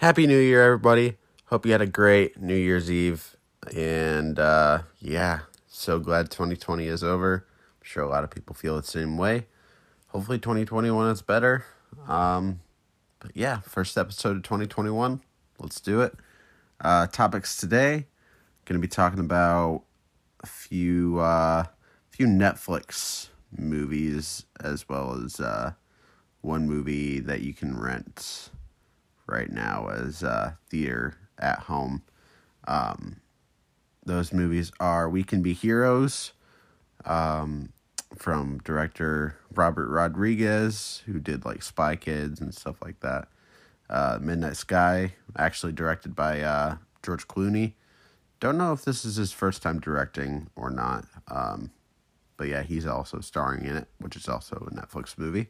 Happy New Year, everybody. Hope you had a great New Year's Eve. And uh, yeah, so glad 2020 is over. I'm sure a lot of people feel the same way. Hopefully, 2021 is better. Um, but yeah, first episode of 2021. Let's do it. Uh, topics today. Going to be talking about a few uh, few Netflix movies as well as uh, one movie that you can rent right now as uh, theater at home. Um, those movies are We Can Be Heroes um, from director Robert Rodriguez, who did like Spy Kids and stuff like that. Uh, Midnight Sky, actually directed by uh, George Clooney. Don't know if this is his first time directing or not. Um, but yeah, he's also starring in it, which is also a Netflix movie.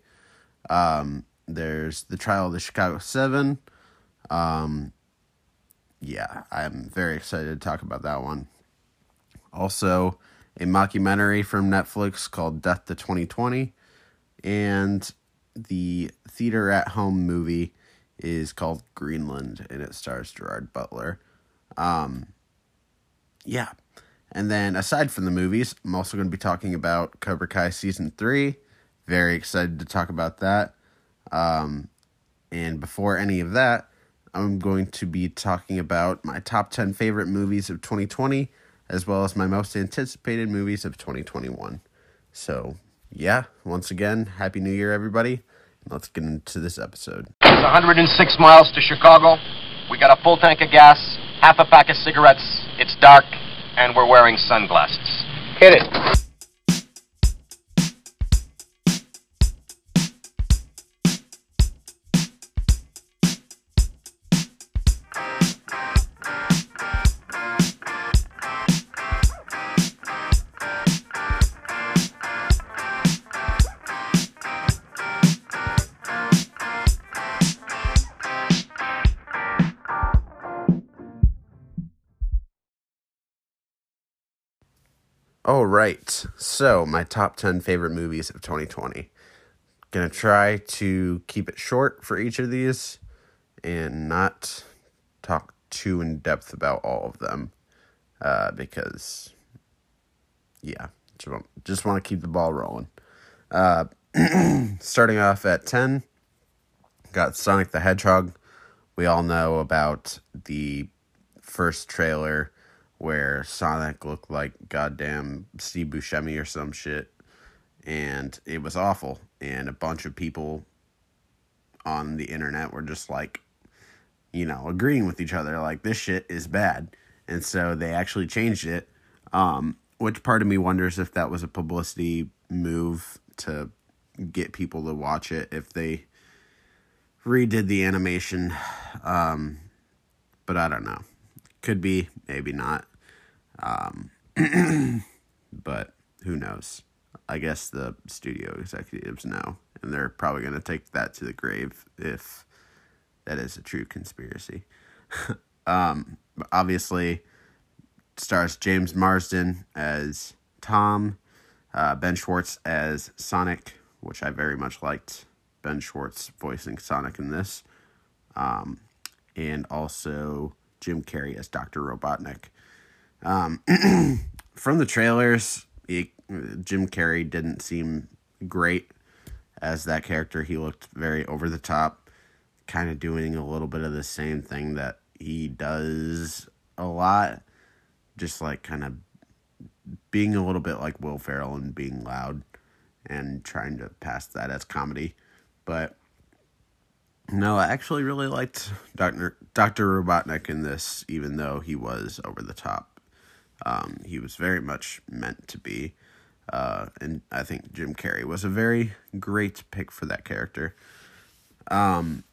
Um, there's The Trial of the Chicago Seven. Um, yeah, I'm very excited to talk about that one. Also, a mockumentary from Netflix called Death to 2020. And the theater at home movie is called Greenland and it stars Gerard Butler. Um, yeah. And then aside from the movies, I'm also going to be talking about Cobra Kai season 3. Very excited to talk about that. Um, and before any of that, I'm going to be talking about my top 10 favorite movies of 2020 as well as my most anticipated movies of 2021. So, yeah, once again, Happy New Year, everybody. Let's get into this episode. It's 106 miles to Chicago. We got a full tank of gas, half a pack of cigarettes. It's dark, and we're wearing sunglasses. Hit it. All right. So, my top 10 favorite movies of 2020. Gonna try to keep it short for each of these and not talk too in depth about all of them uh, because, yeah, just want to keep the ball rolling. Uh, starting off at 10, got Sonic the Hedgehog. We all know about the first trailer where Sonic looked like goddamn Steve Buscemi or some shit, and it was awful. And a bunch of people on the internet were just like, you know, agreeing with each other, like this shit is bad. And so they actually changed it. Um, which part of me wonders if that was a publicity move to get people to watch it if they redid the animation. Um, but I don't know. Could be, maybe not. Um, but who knows? I guess the studio executives know, and they're probably going to take that to the grave if that is a true conspiracy. um, obviously, stars James Marsden as Tom, uh, Ben Schwartz as Sonic, which I very much liked. Ben Schwartz voicing Sonic in this, um, and also Jim Carrey as Doctor Robotnik. Um, from the trailers, he, Jim Carrey didn't seem great as that character. He looked very over the top, kind of doing a little bit of the same thing that he does a lot, just like kind of being a little bit like Will Ferrell and being loud and trying to pass that as comedy. But no, I actually really liked Dr. Dr. Robotnik in this, even though he was over the top. Um, he was very much meant to be. Uh, and I think Jim Carrey was a very great pick for that character. Um,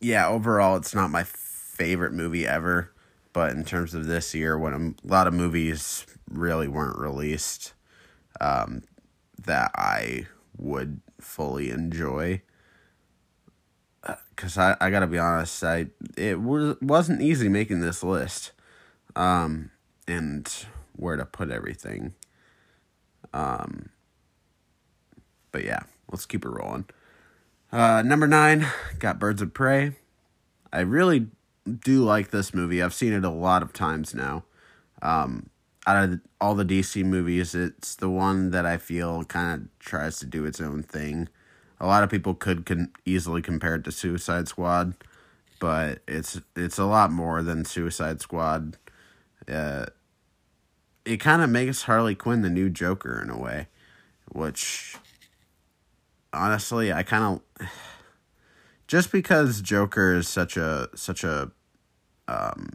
yeah, overall, it's not my favorite movie ever, but in terms of this year, when a lot of movies really weren't released um, that I would fully enjoy, because I, I gotta be honest, I it was wasn't easy making this list. Um, and where to put everything. Um, but yeah, let's keep it rolling. Uh, number nine, got Birds of Prey. I really do like this movie. I've seen it a lot of times now. Um, out of all the DC movies, it's the one that I feel kind of tries to do its own thing. A lot of people could can easily compare it to Suicide Squad, but it's it's a lot more than Suicide Squad. Uh, it kind of makes Harley Quinn the new Joker in a way, which honestly I kind of just because Joker is such a such a um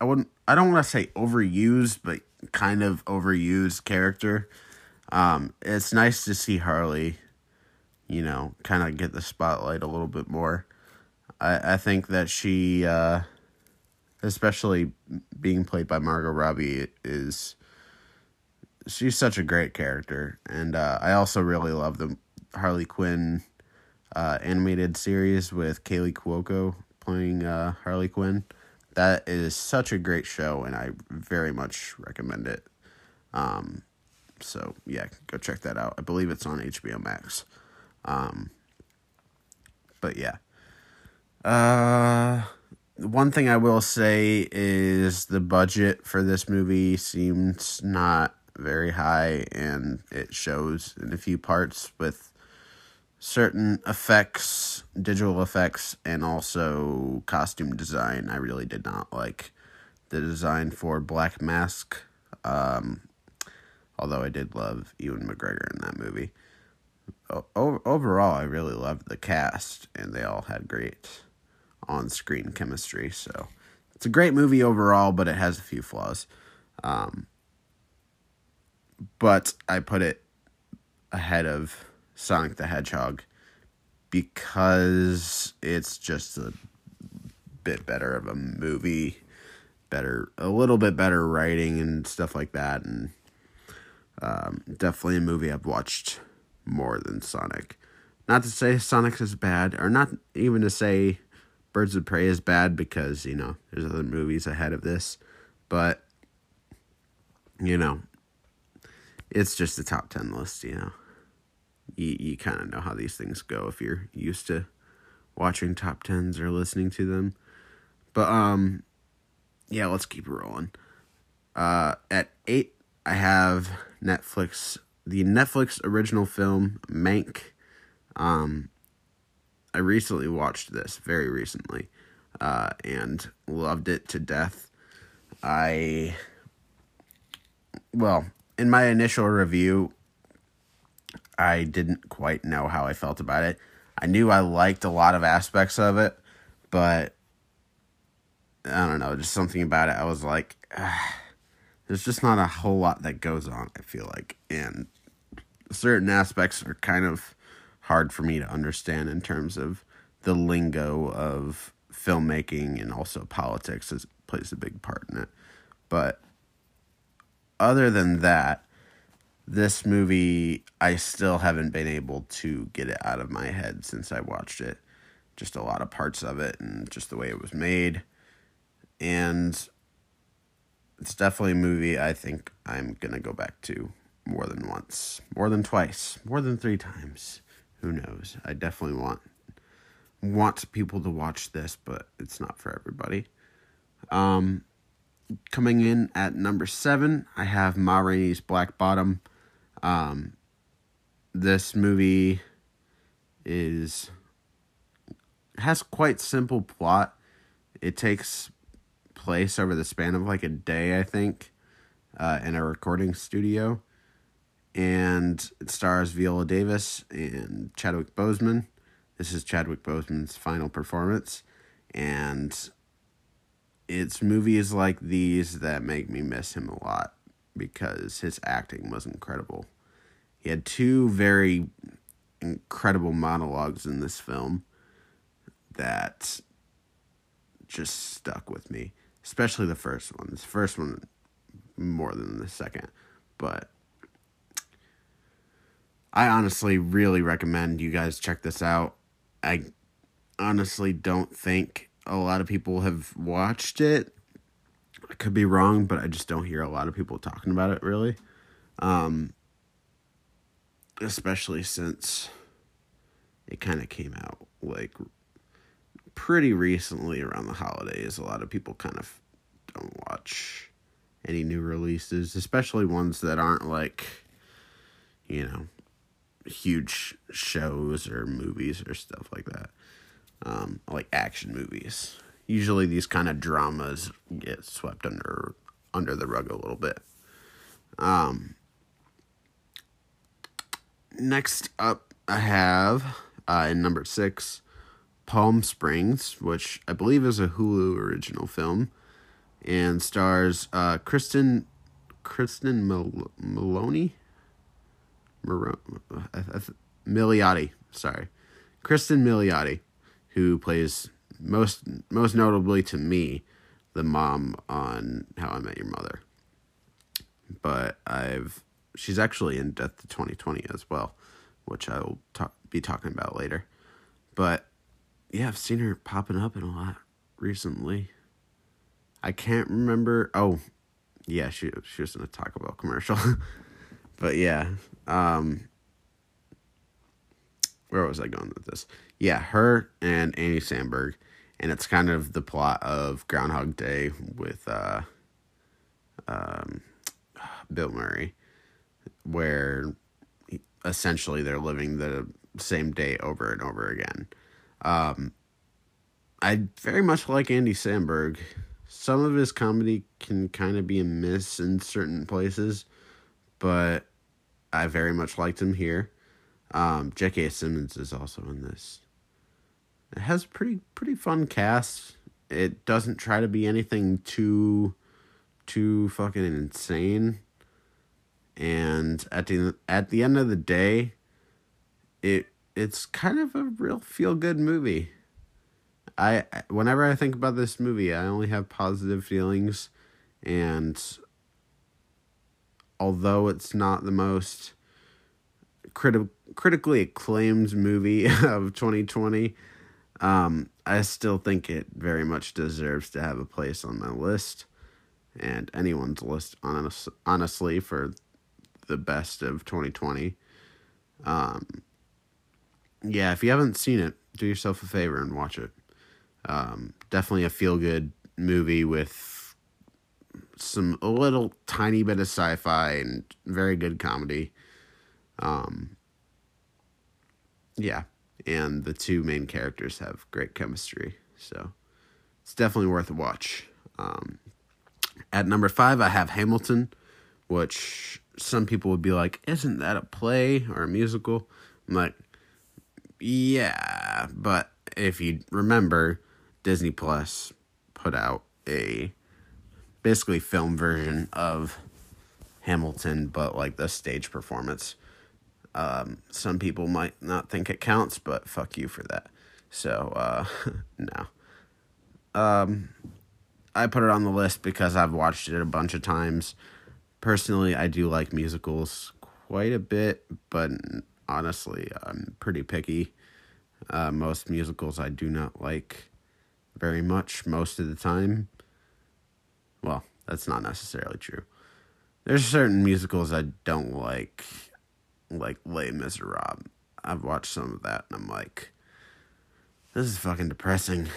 I wouldn't I don't want to say overused but kind of overused character. Um it's nice to see Harley you know kind of get the spotlight a little bit more. I I think that she uh especially being played by Margot Robbie is she's such a great character and uh I also really love the Harley Quinn uh, animated series with Kaley Cuoco playing uh, Harley Quinn. That is such a great show, and I very much recommend it. Um, so yeah, go check that out. I believe it's on HBO Max. Um, but yeah. Uh, one thing I will say is the budget for this movie seems not very high, and it shows in a few parts with certain effects, digital effects, and also costume design. I really did not like the design for Black Mask. Um, although I did love Ewan McGregor in that movie. O- overall, I really loved the cast, and they all had great on screen chemistry. So it's a great movie overall, but it has a few flaws. Um, but I put it ahead of Sonic the Hedgehog because it's just a bit better of a movie, better a little bit better writing and stuff like that, and um, definitely a movie I've watched more than Sonic. Not to say Sonic is bad, or not even to say Birds of Prey is bad because you know there's other movies ahead of this, but you know it's just a top ten list, you know you, you kind of know how these things go if you're used to watching top tens or listening to them. But um, yeah, let's keep it rolling. Uh, at eight, I have Netflix, the Netflix original film Mank. Um, I recently watched this very recently, uh, and loved it to death. I well, in my initial review, I didn't quite know how I felt about it. I knew I liked a lot of aspects of it, but I don't know, just something about it. I was like, ah, there's just not a whole lot that goes on, I feel like. And certain aspects are kind of hard for me to understand in terms of the lingo of filmmaking and also politics as plays a big part in it. But other than that, this movie I still haven't been able to get it out of my head since I watched it. Just a lot of parts of it and just the way it was made. And it's definitely a movie I think I'm going to go back to more than once, more than twice, more than 3 times. Who knows? I definitely want want people to watch this, but it's not for everybody. Um coming in at number 7, I have Ma Rainey's Black Bottom. Um, this movie is has quite simple plot. It takes place over the span of like a day, I think, uh, in a recording studio, and it stars Viola Davis and Chadwick Boseman. This is Chadwick Boseman's final performance, and it's movies like these that make me miss him a lot because his acting was incredible. He had two very incredible monologues in this film that just stuck with me, especially the first one. This first one more than the second, but I honestly really recommend you guys check this out. I honestly don't think a lot of people have watched it I could be wrong, but I just don't hear a lot of people talking about it really. Um, especially since it kind of came out like pretty recently around the holidays. A lot of people kind of don't watch any new releases, especially ones that aren't like, you know, huge shows or movies or stuff like that. Um, like action movies. Usually these kind of dramas get swept under under the rug a little bit. Um, next up, I have uh, in number six, Palm Springs, which I believe is a Hulu original film, and stars uh, Kristen Kristen Mal- Maloney, Mar- uh, uh, Milioti. Sorry, Kristen Milioti, who plays most most notably to me the mom on How I Met Your Mother. But I've she's actually in Death to 2020 as well, which I will talk, be talking about later. But yeah, I've seen her popping up in a lot recently. I can't remember. Oh, yeah, she she was in a Taco Bell commercial. but yeah, um, where was I going with this? Yeah, her and Andy Samberg and it's kind of the plot of Groundhog Day with uh, um, Bill Murray, where essentially they're living the same day over and over again. Um, I very much like Andy Samberg. Some of his comedy can kind of be a miss in certain places, but I very much liked him here. Um, J.K. Simmons is also in this. It has pretty pretty fun cast. It doesn't try to be anything too too fucking insane. And at the at the end of the day, it it's kind of a real feel good movie. I whenever I think about this movie, I only have positive feelings and although it's not the most criti- critically acclaimed movie of 2020, um, I still think it very much deserves to have a place on my list and anyone's list, honest, honestly, for the best of 2020. Um, yeah, if you haven't seen it, do yourself a favor and watch it. Um, definitely a feel good movie with some a little tiny bit of sci-fi and very good comedy. Um, yeah, and the two main characters have great chemistry. So it's definitely worth a watch. Um, at number five, I have Hamilton, which some people would be like, "Isn't that a play or a musical?" I'm like, "Yeah," but if you remember, Disney Plus put out a basically film version of Hamilton, but like the stage performance. Um, some people might not think it counts, but fuck you for that. So, uh, no. Um, I put it on the list because I've watched it a bunch of times. Personally, I do like musicals quite a bit, but honestly, I'm pretty picky. Uh, most musicals I do not like very much most of the time. Well, that's not necessarily true. There's certain musicals I don't like like Les Miserables. I've watched some of that and I'm like, this is fucking depressing.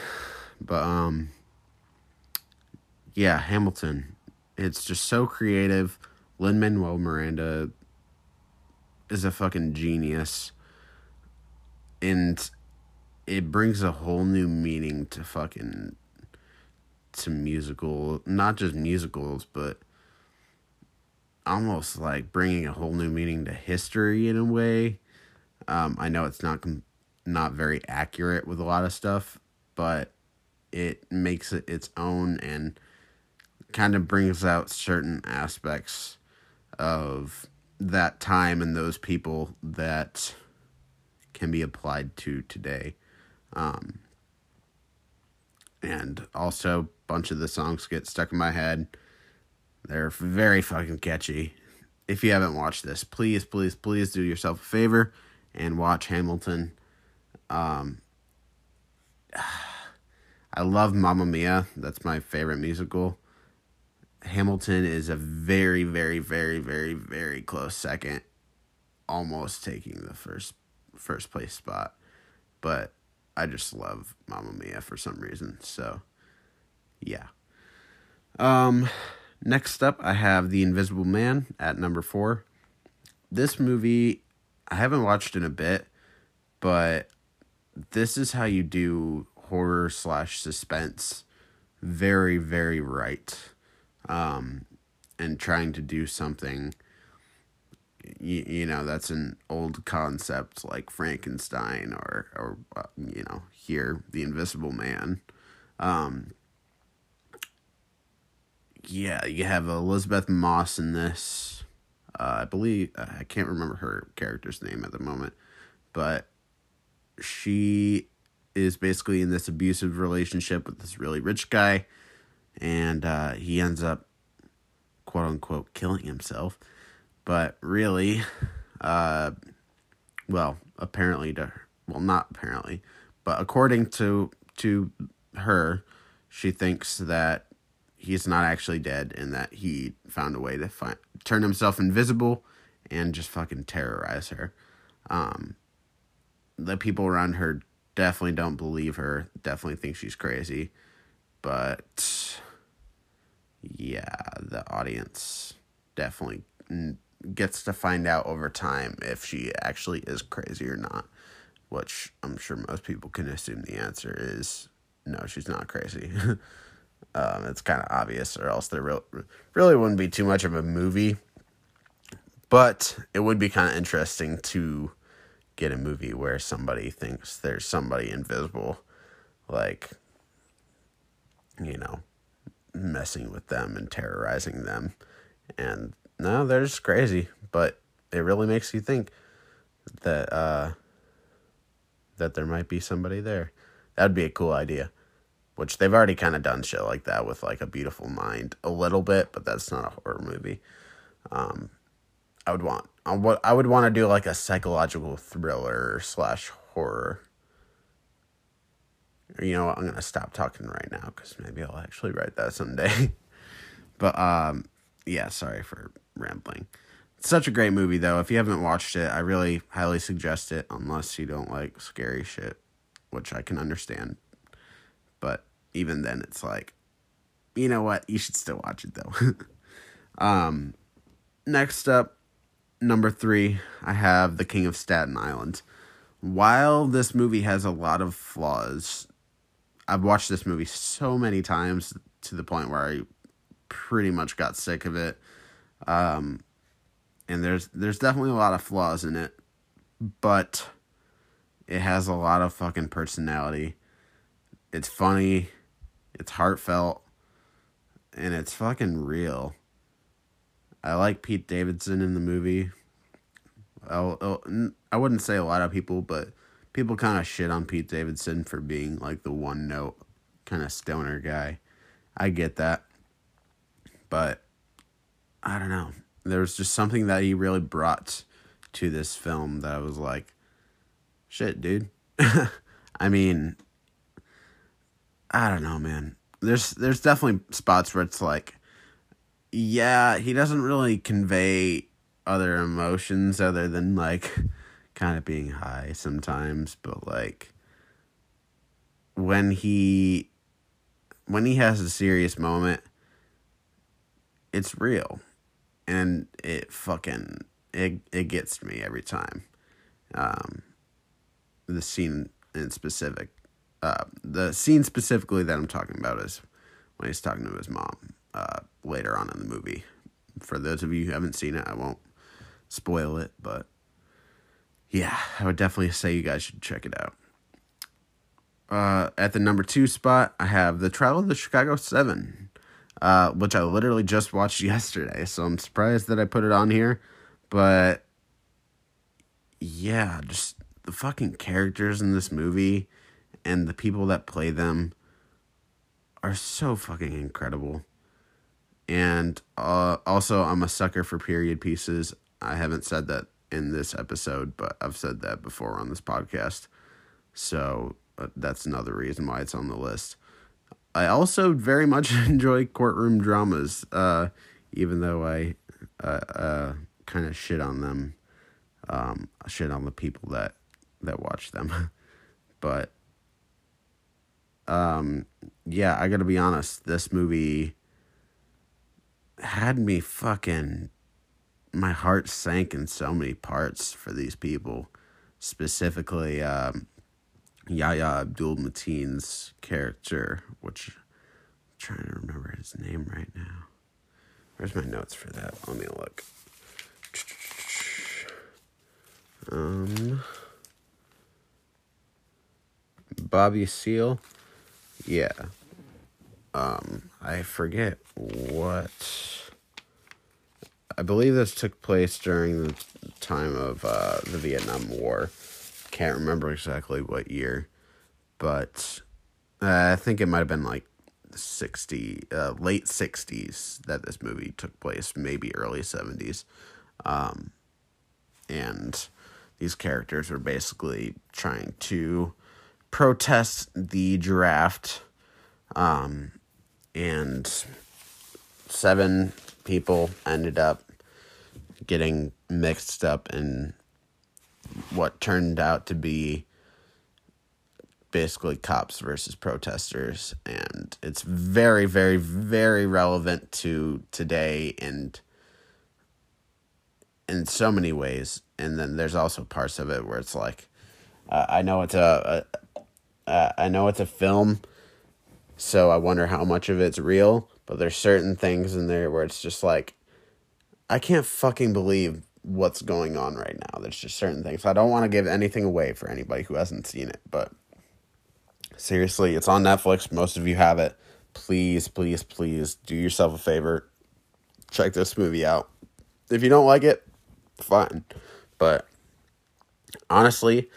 But um, yeah, Hamilton. It's just so creative. Lin Manuel Miranda is a fucking genius, and it brings a whole new meaning to fucking to musical, not just musicals, but almost like bringing a whole new meaning to history in a way. Um, I know it's not com- not very accurate with a lot of stuff, but it makes it its own and kind of brings out certain aspects of that time and those people that can be applied to today. Um, and also, a bunch of the songs get stuck in my head they're very fucking catchy. If you haven't watched this, please, please, please do yourself a favor and watch Hamilton. Um, I love Mamma Mia. That's my favorite musical. Hamilton is a very, very, very, very, very close second, almost taking the first first place spot. But I just love Mamma Mia for some reason. So, yeah. Um, next up, I have The Invisible Man at number four. This movie, I haven't watched in a bit, but this is how you do horror slash suspense very, very right. Um, and trying to do something you, you know that's an old concept like frankenstein or or uh, you know here the invisible man. Um yeah you have Elizabeth moss in this. Uh, i believe uh, i can't remember her character's name at the moment but she is basically in this abusive relationship with this really rich guy and uh, he ends up quote unquote killing himself but really, uh, well, apparently to well, not apparently, but according to to her, she thinks that he's not actually dead and that he found a way to find turn himself invisible and just fucking terrorize her. Um, the people around her definitely don't believe her. Definitely think she's crazy, but yeah, the audience definitely gets to find out over time if she actually is crazy or not, which I'm sure most people can assume the answer is no, she's not crazy. um, it's kind of obvious, or else there re- really wouldn't be too much of a movie. But it would be kind of interesting to get a movie where somebody thinks there's somebody invisible, like, you know, messing with them and terrorizing them. And no, they're just crazy, but it really makes you think that uh, that there might be somebody there. That'd be a cool idea. Which they've already kind of done shit like that with like a beautiful mind a little bit, but that's not a horror movie. Um, I would want I would I would want to do like a psychological thriller slash horror. You know what? I'm gonna stop talking right now because maybe I'll actually write that someday. but um, yeah, sorry for rambling. It's such a great movie though. If you haven't watched it, I really highly suggest it unless you don't like scary shit, which I can understand. But even then it's like you know what? You should still watch it though. um next up number 3, I have The King of Staten Island. While this movie has a lot of flaws, I've watched this movie so many times to the point where I pretty much got sick of it. Um, and there's there's definitely a lot of flaws in it, but it has a lot of fucking personality. It's funny, it's heartfelt, and it's fucking real. I like Pete Davidson in the movie. I'll, I wouldn't say a lot of people, but people kind of shit on Pete Davidson for being like the one note kind of stoner guy. I get that. But I don't know. There was just something that he really brought to this film that I was like, shit, dude. I mean, I don't know, man. There's there's definitely spots where it's like, yeah, he doesn't really convey other emotions other than like kind of being high sometimes, but like when he when he has a serious moment, it's real and it fucking it it gets me every time. Um, the scene in specific, uh, the scene specifically that I'm talking about is when he's talking to his mom uh, later on in the movie. For those of you who haven't seen it, I won't spoil it, but yeah, I would definitely say you guys should check it out. Uh, at the number two spot, I have The Trial of the Chicago Seven uh, which I literally just watched yesterday. So I'm surprised that I put it on here. But yeah, just the fucking characters in this movie and the people that play them are so fucking incredible. And uh, also, I'm a sucker for period pieces. I haven't said that in this episode, but I've said that before on this podcast. So uh, that's another reason why it's on the list. I also very much enjoy courtroom dramas, uh, even though I uh, uh, kind of shit on them, um, shit on the people that that watch them. but um, yeah, I gotta be honest. This movie had me fucking. My heart sank in so many parts for these people, specifically um, Yahya Abdul Mateen's character, which I'm trying to remember his name right now. Where's my notes for that? Let me look. Um, Bobby Seale. Yeah. Um, I forget what. I believe this took place during the time of uh, the Vietnam War. Can't remember exactly what year, but uh, I think it might have been like 60, uh, late 60s that this movie took place, maybe early 70s. Um, and these characters were basically trying to protest the draft. Um, and seven people ended up getting mixed up in what turned out to be basically cops versus protesters and it's very very very relevant to today and in so many ways. And then there's also parts of it where it's like uh, i know it's a, a uh, i know it's a film so i wonder how much of it's real but there's certain things in there where it's just like i can't fucking believe what's going on right now there's just certain things i don't want to give anything away for anybody who hasn't seen it but Seriously, it's on Netflix. Most of you have it. Please, please, please do yourself a favor. Check this movie out. If you don't like it, fine. But honestly,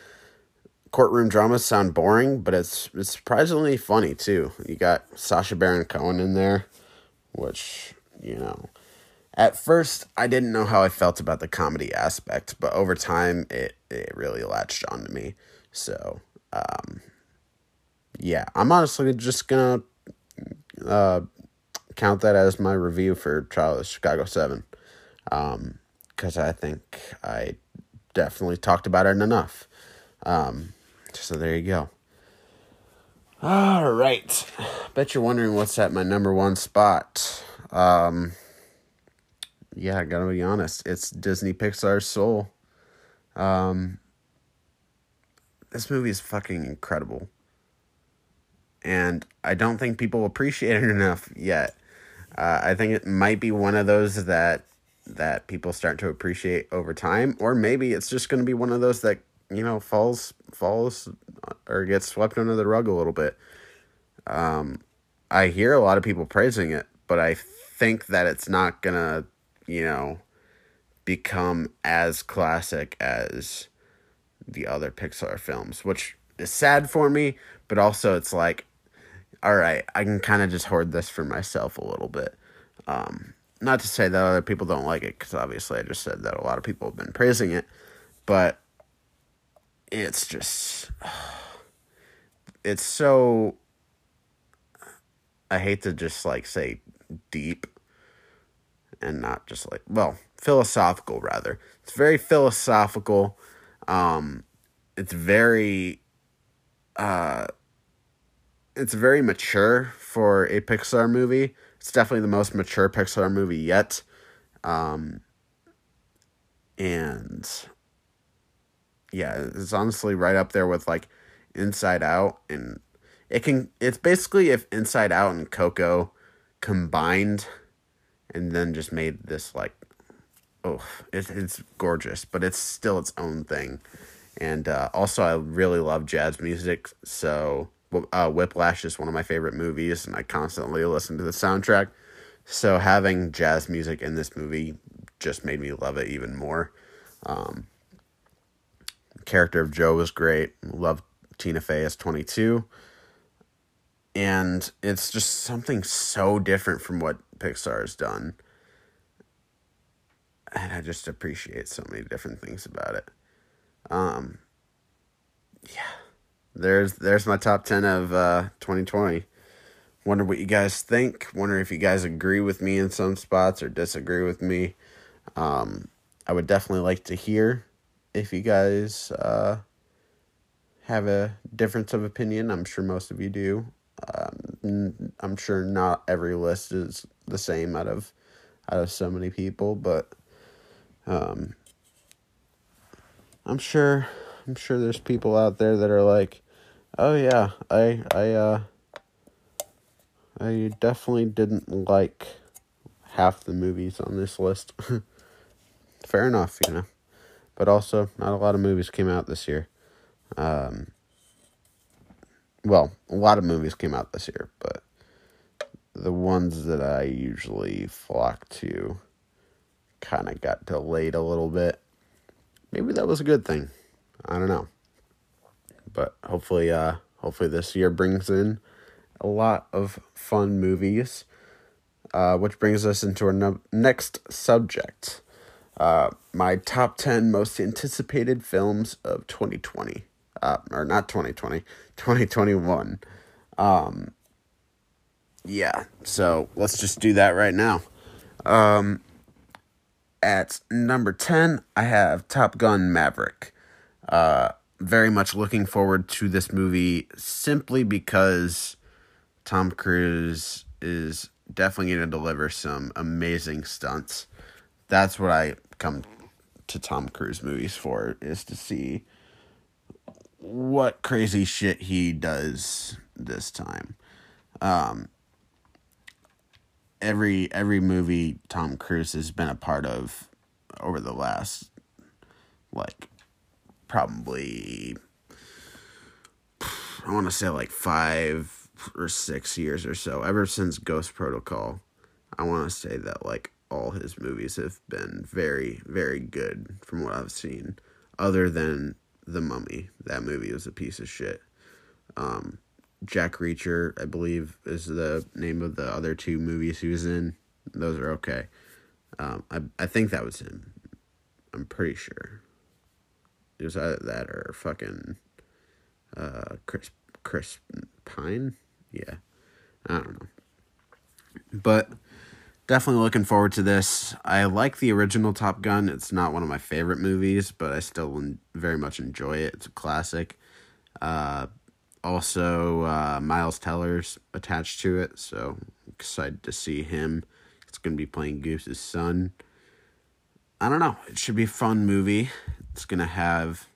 courtroom dramas sound boring, but it's it's surprisingly funny too. You got Sacha Baron Cohen in there, which, you know, at first I didn't know how I felt about the comedy aspect, but over time it it really latched on to me. So, um yeah, I'm honestly just gonna uh, count that as my review for Trial of Chicago Seven, because um, I think I definitely talked about it enough. Um, so there you go. All right, bet you're wondering what's at my number one spot. Um, yeah, I gotta be honest, it's Disney Pixar's Soul. Um, this movie is fucking incredible and I don't think people appreciate it enough yet. Uh, I think it might be one of those that that people start to appreciate over time, or maybe it's just going to be one of those that you know falls falls or gets swept under the rug a little bit. Um, I hear a lot of people praising it, but I think that it's not gonna, you know, become as classic as the other Pixar films, which is sad for me, but also it's like all right, I can kind of just hoard this for myself a little bit. Um, not to say that other people don't like it, because obviously I just said that a lot of people have been praising it, but it's just, it's so, I hate to just like say deep and not just like, well, philosophical rather. It's very philosophical. Um, it's very, uh, it's very mature for a Pixar movie. It's definitely the most mature Pixar movie yet. Um, and yeah, it's honestly right up there with like Inside Out and it can it's basically if Inside Out and Coco combined and then just made this like oh it, it's gorgeous but it's still its own thing and uh, also i really love jazz music so uh, Whiplash is one of my favorite movies, and I constantly listen to the soundtrack. So having jazz music in this movie just made me love it even more. Um, character of Joe was great. Love Tina Fey as twenty two, and it's just something so different from what Pixar has done. And I just appreciate so many different things about it. Um, yeah. There's there's my top 10 of uh 2020 wonder what you guys think. Wonder if you guys agree with me in some spots or disagree with me. Um i would definitely like to hear if you guys uh have a difference of opinion. I'm sure most of you do Um, I'm sure not every list is the same out of out of so many people, but um, I'm sure I'm sure there's people out there that are like, oh yeah, I I uh I definitely didn't like half the movies on this list. Fair enough, you know. But also, not a lot of movies came out this year. Um, well, a lot of movies came out this year, but the ones that I usually flock to kind of got delayed a little bit. Maybe that was a good thing. I don't know. But hopefully uh hopefully this year brings in a lot of fun movies. Uh, which brings us into our no- next subject. Uh, my top 10 most anticipated films of 2020. Uh, or not 2020, 2021. Um, yeah, so let's just do that right now. Um, at number 10, I have Top Gun Maverick. Uh, very much looking forward to this movie simply because Tom Cruise is definitely going to deliver some amazing stunts. That's what I come to Tom Cruise movies for is to see what crazy shit he does this time. Um every every movie Tom Cruise has been a part of over the last like probably I want to say like 5 or 6 years or so ever since Ghost Protocol. I want to say that like all his movies have been very very good from what I've seen other than The Mummy. That movie was a piece of shit. Um Jack Reacher, I believe, is the name of the other two movies he was in. Those are okay. Um, I I think that was him. I'm pretty sure. It was either that or fucking uh, Chris Chris Pine. Yeah, I don't know. But definitely looking forward to this. I like the original Top Gun. It's not one of my favorite movies, but I still very much enjoy it. It's a classic. Uh, also, uh, Miles Teller's attached to it, so excited to see him. It's going to be playing Goose's son. I don't know. It should be a fun movie. It's going to have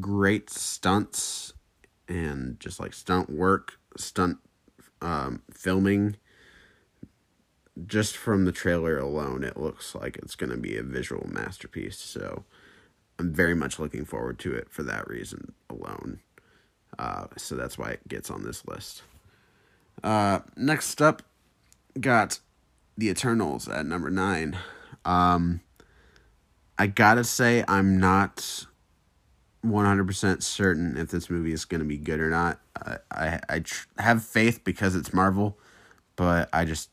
great stunts and just like stunt work, stunt um, filming. Just from the trailer alone, it looks like it's going to be a visual masterpiece. So I'm very much looking forward to it for that reason alone. Uh, so that's why it gets on this list. Uh, next up, got The Eternals at number nine. Um, I gotta say, I'm not 100% certain if this movie is gonna be good or not. I, I, I tr- have faith because it's Marvel, but I just,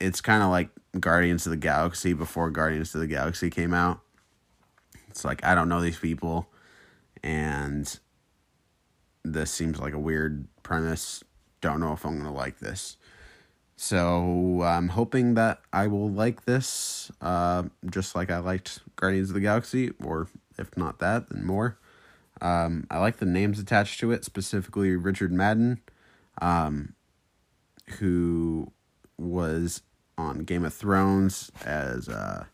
it's kind of like Guardians of the Galaxy before Guardians of the Galaxy came out. It's like, I don't know these people, and this seems like a weird premise. Don't know if I'm going to like this. So I'm hoping that I will like this, uh, just like I liked Guardians of the Galaxy, or if not that, then more. Um, I like the names attached to it, specifically Richard Madden, um, who was on Game of Thrones as uh,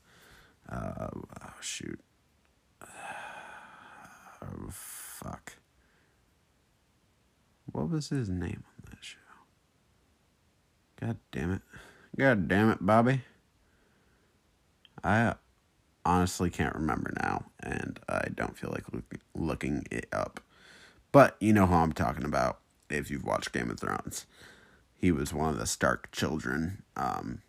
uh oh, shoot, oh, fuck. What was his name on that show? God damn it. God damn it, Bobby. I honestly can't remember now, and I don't feel like looking it up. But you know who I'm talking about if you've watched Game of Thrones. He was one of the Stark children. Um,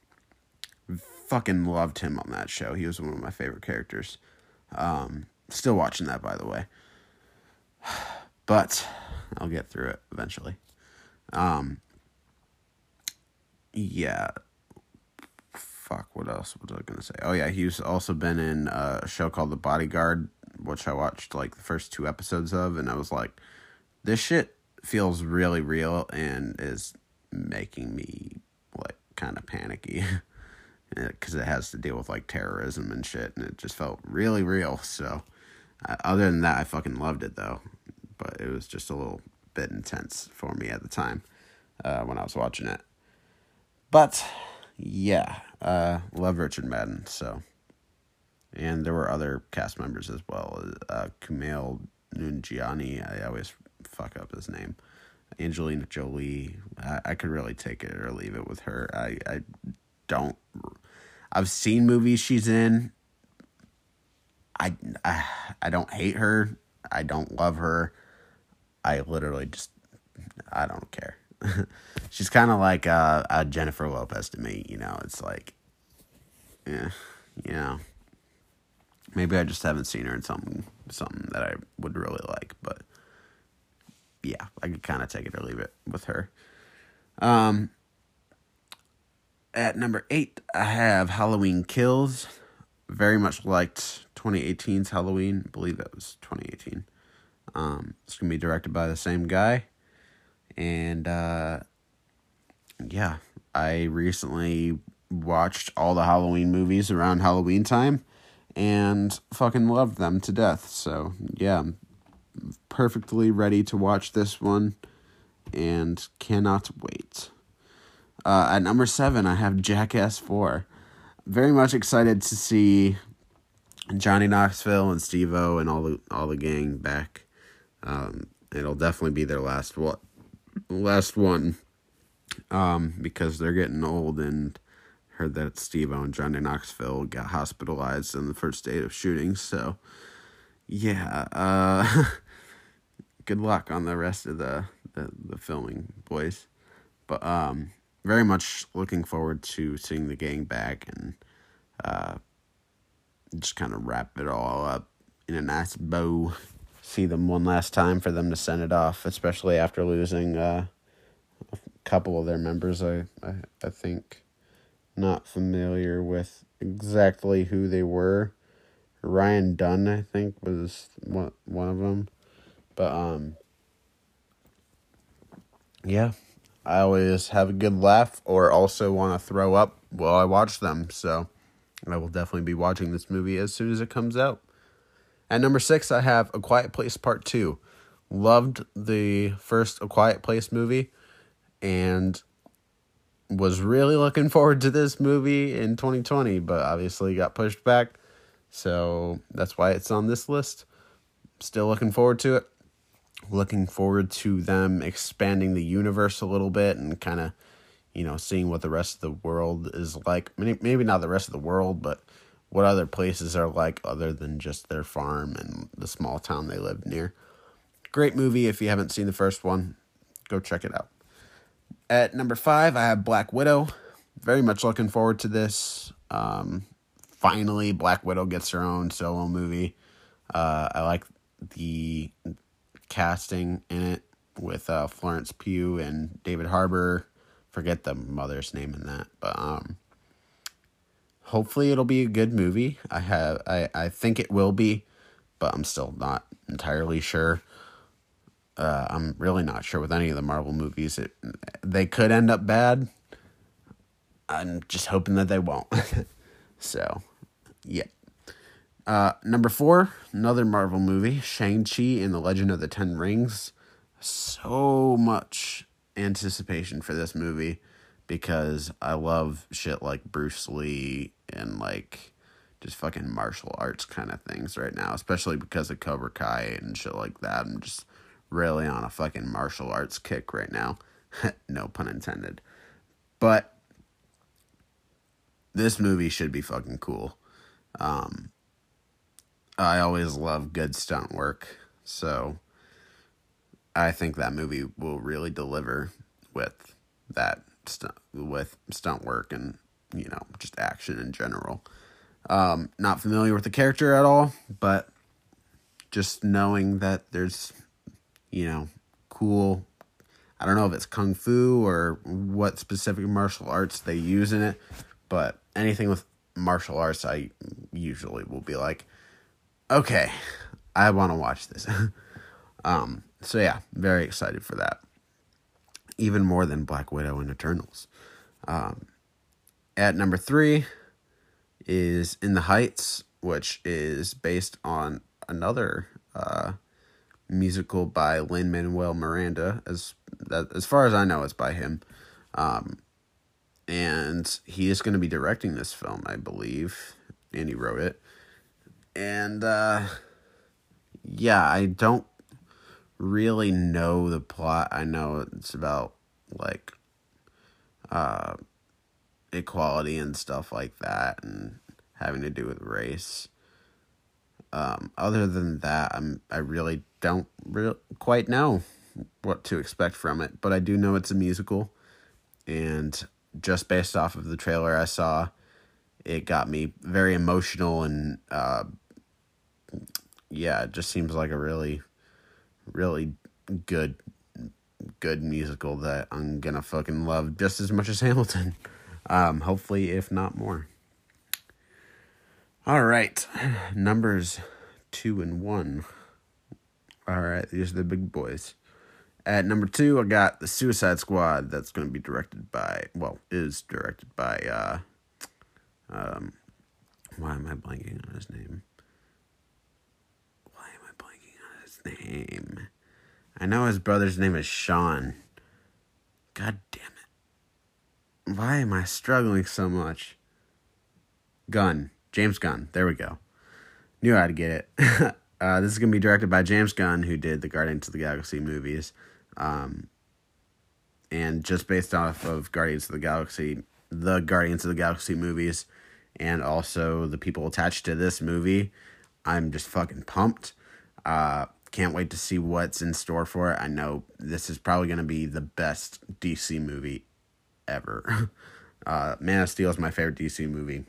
fucking loved him on that show. He was one of my favorite characters. Um, still watching that, by the way. But I'll get through it eventually. Um, yeah. Fuck, what else was I gonna say? Oh yeah, he's also been in a show called The Bodyguard, which I watched like the first two episodes of, and I was like, this shit feels really real and is making me like kind of panicky because it has to deal with like terrorism and shit, and it just felt really real. So, uh, other than that, I fucking loved it though but it was just a little bit intense for me at the time uh, when I was watching it. But yeah, uh, love Richard Madden. So, and there were other cast members as well. Uh, Kumail Nanjiani. I always fuck up his name. Angelina Jolie. I, I could really take it or leave it with her. I I don't. I've seen movies she's in. I, I I don't hate her. I don't love her. I literally just I don't care. She's kind of like a Jennifer Lopez to me. You know, it's like, yeah, you know. Maybe I just haven't seen her in something something that I would really like, but yeah, I could kind of take it or leave it with her. Um, at number eight, I have Halloween Kills. Very much liked 2018's Halloween. I believe that was 2018. Um, it's gonna be directed by the same guy, and uh, yeah, I recently watched all the Halloween movies around Halloween time, and fucking loved them to death. So yeah, perfectly ready to watch this one, and cannot wait. Uh, at number seven, I have Jackass Four. Very much excited to see Johnny Knoxville and Steve-O and all the all the gang back. Um, it'll definitely be their last what last one. Um, because they're getting old and heard that Steve-O and Johnny Knoxville got hospitalized in the first day of shooting, so yeah, uh good luck on the rest of the, the, the filming, boys. But um very much looking forward to seeing the gang back and uh just kind of wrap it all up in a nice bow. See them one last time for them to send it off, especially after losing uh, a couple of their members. I, I I think not familiar with exactly who they were. Ryan Dunn, I think, was one one of them, but um, yeah, I always have a good laugh or also want to throw up while I watch them. So I will definitely be watching this movie as soon as it comes out. At number six, I have A Quiet Place Part 2. Loved the first A Quiet Place movie and was really looking forward to this movie in 2020, but obviously got pushed back. So that's why it's on this list. Still looking forward to it. Looking forward to them expanding the universe a little bit and kind of you know, seeing what the rest of the world is like. Maybe not the rest of the world, but what other places are like other than just their farm and the small town they live near. Great movie. If you haven't seen the first one, go check it out. At number five, I have Black Widow. Very much looking forward to this. Um, finally, Black Widow gets her own solo movie. Uh, I like the casting in it with uh, Florence Pugh and David Harbour forget the mother's name in that, but um, hopefully it'll be a good movie. I have I I think it will be, but I'm still not entirely sure. Uh, I'm really not sure with any of the Marvel movies. It they could end up bad. I'm just hoping that they won't. so, yeah. Uh, number four, another Marvel movie, Shang Chi and the Legend of the Ten Rings. So much anticipation for this movie because I love shit like Bruce Lee and like just fucking martial arts kind of things right now, especially because of Cobra Kai and shit like that. I'm just really on a fucking martial arts kick right now. no pun intended. But this movie should be fucking cool. Um, I always love good stunt work, so I think that movie will really deliver with that stunt with stunt work and you know just action in general. Um, not familiar with the character at all, but just knowing that there's you know cool. I don't know if it's kung fu or what specific martial arts they use in it, but anything with martial arts, I usually will be like, okay, I want to watch this. um, so yeah, very excited for that. Even more than Black Widow and Eternals. Um, at number three is In the Heights, which is based on another uh, musical by Lin Manuel Miranda. As that, as far as I know, it's by him. Um, and he is going to be directing this film, I believe, and he wrote it. And uh, yeah, I don't really know the plot. I know it's about like uh, equality and stuff like that, and having to do with race. Um, other than that, I'm I really don't re- quite know what to expect from it, but I do know it's a musical, and just based off of the trailer I saw, it got me very emotional and uh, yeah, it just seems like a really, really good, good musical that I'm gonna fucking love just as much as Hamilton. Um, hopefully, if not more. All right, numbers two and one. All right, these are the big boys. At number two, I got the Suicide Squad. That's going to be directed by, well, is directed by, uh, um, why am I blanking on his name? Why am I blanking on his name? I know his brother's name is Sean. God damn it. Why am I struggling so much? Gunn. James Gunn. There we go. Knew I'd get it. uh, this is going to be directed by James Gunn, who did the Guardians of the Galaxy movies. Um, and just based off of Guardians of the Galaxy, the Guardians of the Galaxy movies, and also the people attached to this movie, I'm just fucking pumped. Uh, can't wait to see what's in store for it. I know this is probably going to be the best DC movie ever. Uh, Man of Steel is my favorite DC movie.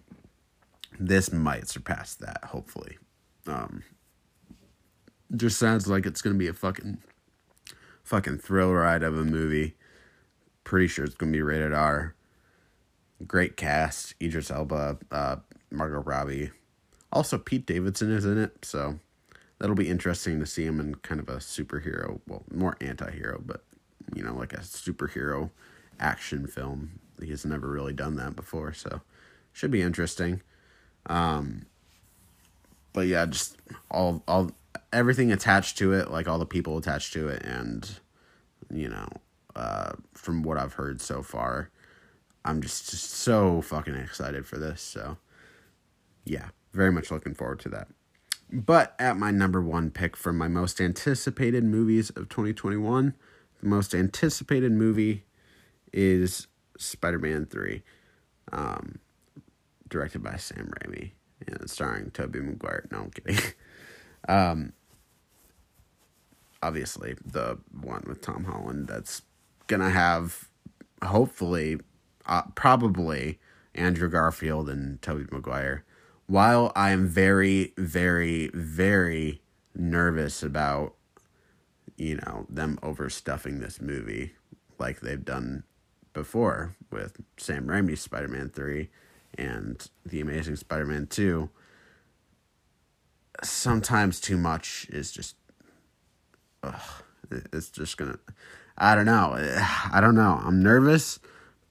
This might surpass that, hopefully. Um, just sounds like it's going to be a fucking fucking thrill ride of a movie. Pretty sure it's gonna be rated R. Great cast: Idris Elba, uh, Margot Robbie. Also, Pete Davidson is in it, so that'll be interesting to see him in kind of a superhero, well, more anti-hero, but you know, like a superhero action film. He has never really done that before, so should be interesting. Um, but yeah, just all all everything attached to it, like all the people attached to it, and you know, uh, from what I've heard so far, I'm just, just so fucking excited for this. So, yeah, very much looking forward to that. But at my number one pick for my most anticipated movies of 2021, the most anticipated movie is Spider Man 3, um, directed by Sam Raimi and starring Tobey Maguire. No, I'm kidding. um, obviously the one with Tom Holland that's gonna have hopefully uh, probably Andrew Garfield and Tobey Maguire. While I am very very very nervous about you know them overstuffing this movie like they've done before with Sam Raimi's Spider-Man 3 and The Amazing Spider-Man 2 sometimes too much is just ugh, it's just gonna. I don't know. I don't know. I'm nervous,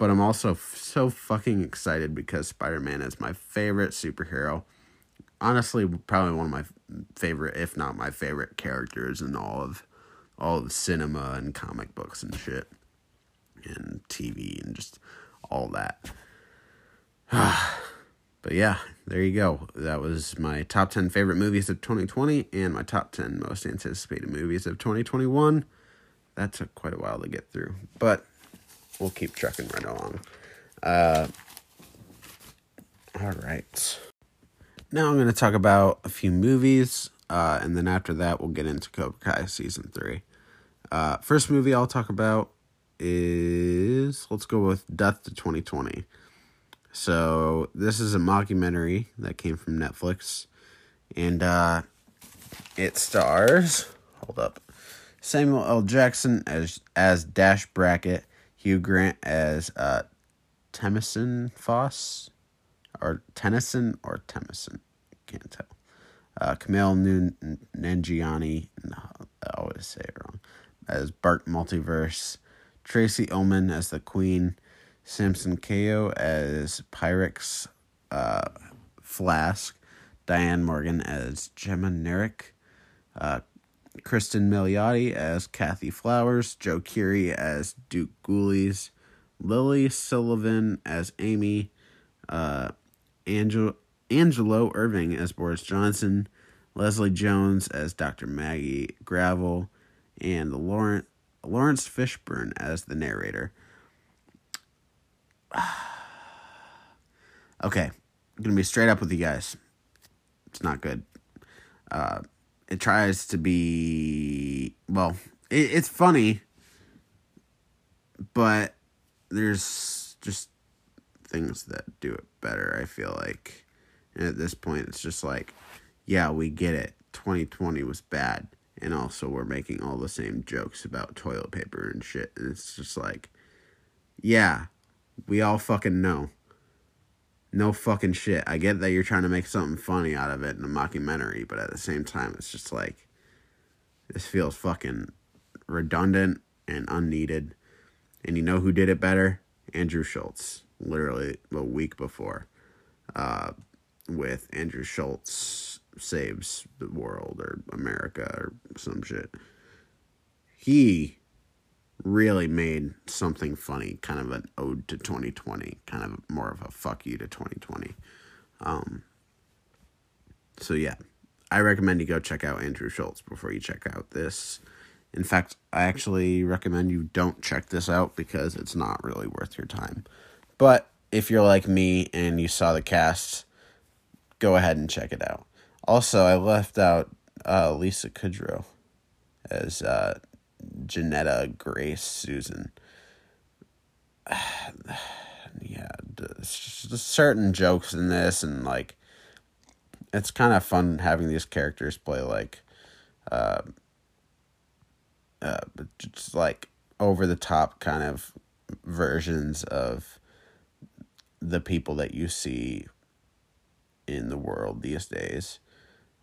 but I'm also so fucking excited because Spider Man is my favorite superhero. Honestly, probably one of my favorite, if not my favorite, characters in all of all of cinema and comic books and shit, and TV and just all that. But yeah, there you go. That was my top 10 favorite movies of 2020 and my top 10 most anticipated movies of 2021. That took quite a while to get through, but we'll keep trucking right along. Uh, all right. Now I'm going to talk about a few movies, uh, and then after that, we'll get into Cobra Kai season three. Uh, first movie I'll talk about is let's go with Death to 2020. So this is a mockumentary that came from Netflix, and uh, it stars. Hold up, Samuel L. Jackson as as Dash Brackett, Hugh Grant as uh, Temison Foss, or Tennyson or Temison, can't tell. Uh, Kumail Nanjiani, no, I always say it wrong, as Bart Multiverse, Tracey Ullman as the Queen. Samson Kayo as Pyrex uh, Flask, Diane Morgan as Gemma Nerrick, uh, Kristen Milioti as Kathy Flowers, Joe Keery as Duke Goolies, Lily Sullivan as Amy, uh, Angel, Angelo Irving as Boris Johnson, Leslie Jones as Dr. Maggie Gravel, and Lawrence, Laurence Fishburne as the narrator. okay, I'm gonna be straight up with you guys. It's not good. Uh, it tries to be well. It, it's funny, but there's just things that do it better. I feel like, and at this point, it's just like, yeah, we get it. 2020 was bad, and also we're making all the same jokes about toilet paper and shit. And it's just like, yeah, we all fucking know. No fucking shit. I get that you're trying to make something funny out of it in a mockumentary, but at the same time, it's just like, this feels fucking redundant and unneeded. And you know who did it better? Andrew Schulz, literally a week before, uh, with Andrew Schulz saves the world or America or some shit. He really made something funny, kind of an ode to 2020, kind of more of a fuck you to 2020. Um, so yeah, I recommend you go check out Andrew Schulz before you check out this. In fact, I actually recommend you don't check this out because it's not really worth your time. But if you're like me and you saw the cast, go ahead and check it out. Also, I left out uh, Lisa Kudrow as uh, Janetta Grace Susan. yeah, certain jokes in this, and like, it's kind of fun having these characters play like, uh, uh, just like over the top kind of versions of the people that you see in the world these days,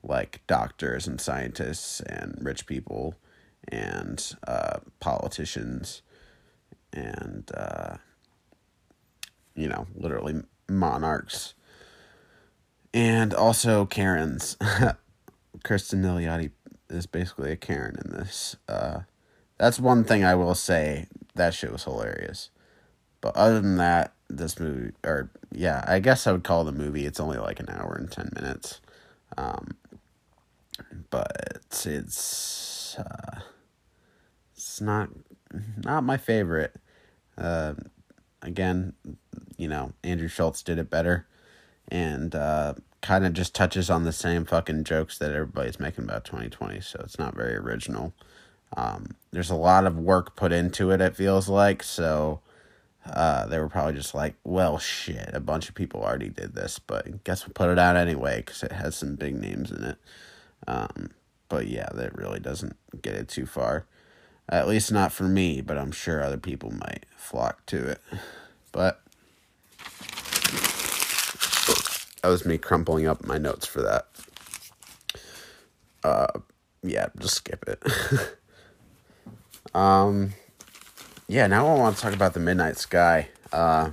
like doctors and scientists and rich people and uh, politicians and uh, you know literally monarchs. And also karens. Kristen milioti is basically a karen in this uh, that's one thing i will say that shit was hilarious. But other than that this movie or yeah i guess i would call the movie it's only like an hour and 10 minutes. Um, but it's uh, not not my favorite. Uh, again, you know, Andrew Schulz did it better, and uh, kind of just touches on the same fucking jokes that everybody's making about 2020. So it's not very original. Um, there's a lot of work put into it. It feels like so. Uh, they were probably just like, well, shit, a bunch of people already did this, but guess we'll put it out anyway because it has some big names in it. Um, but yeah, that really doesn't get it too far. At least not for me, but I'm sure other people might flock to it. But that was me crumpling up my notes for that. Uh, yeah, just skip it. um, yeah, now I want to talk about the Midnight Sky. Uh,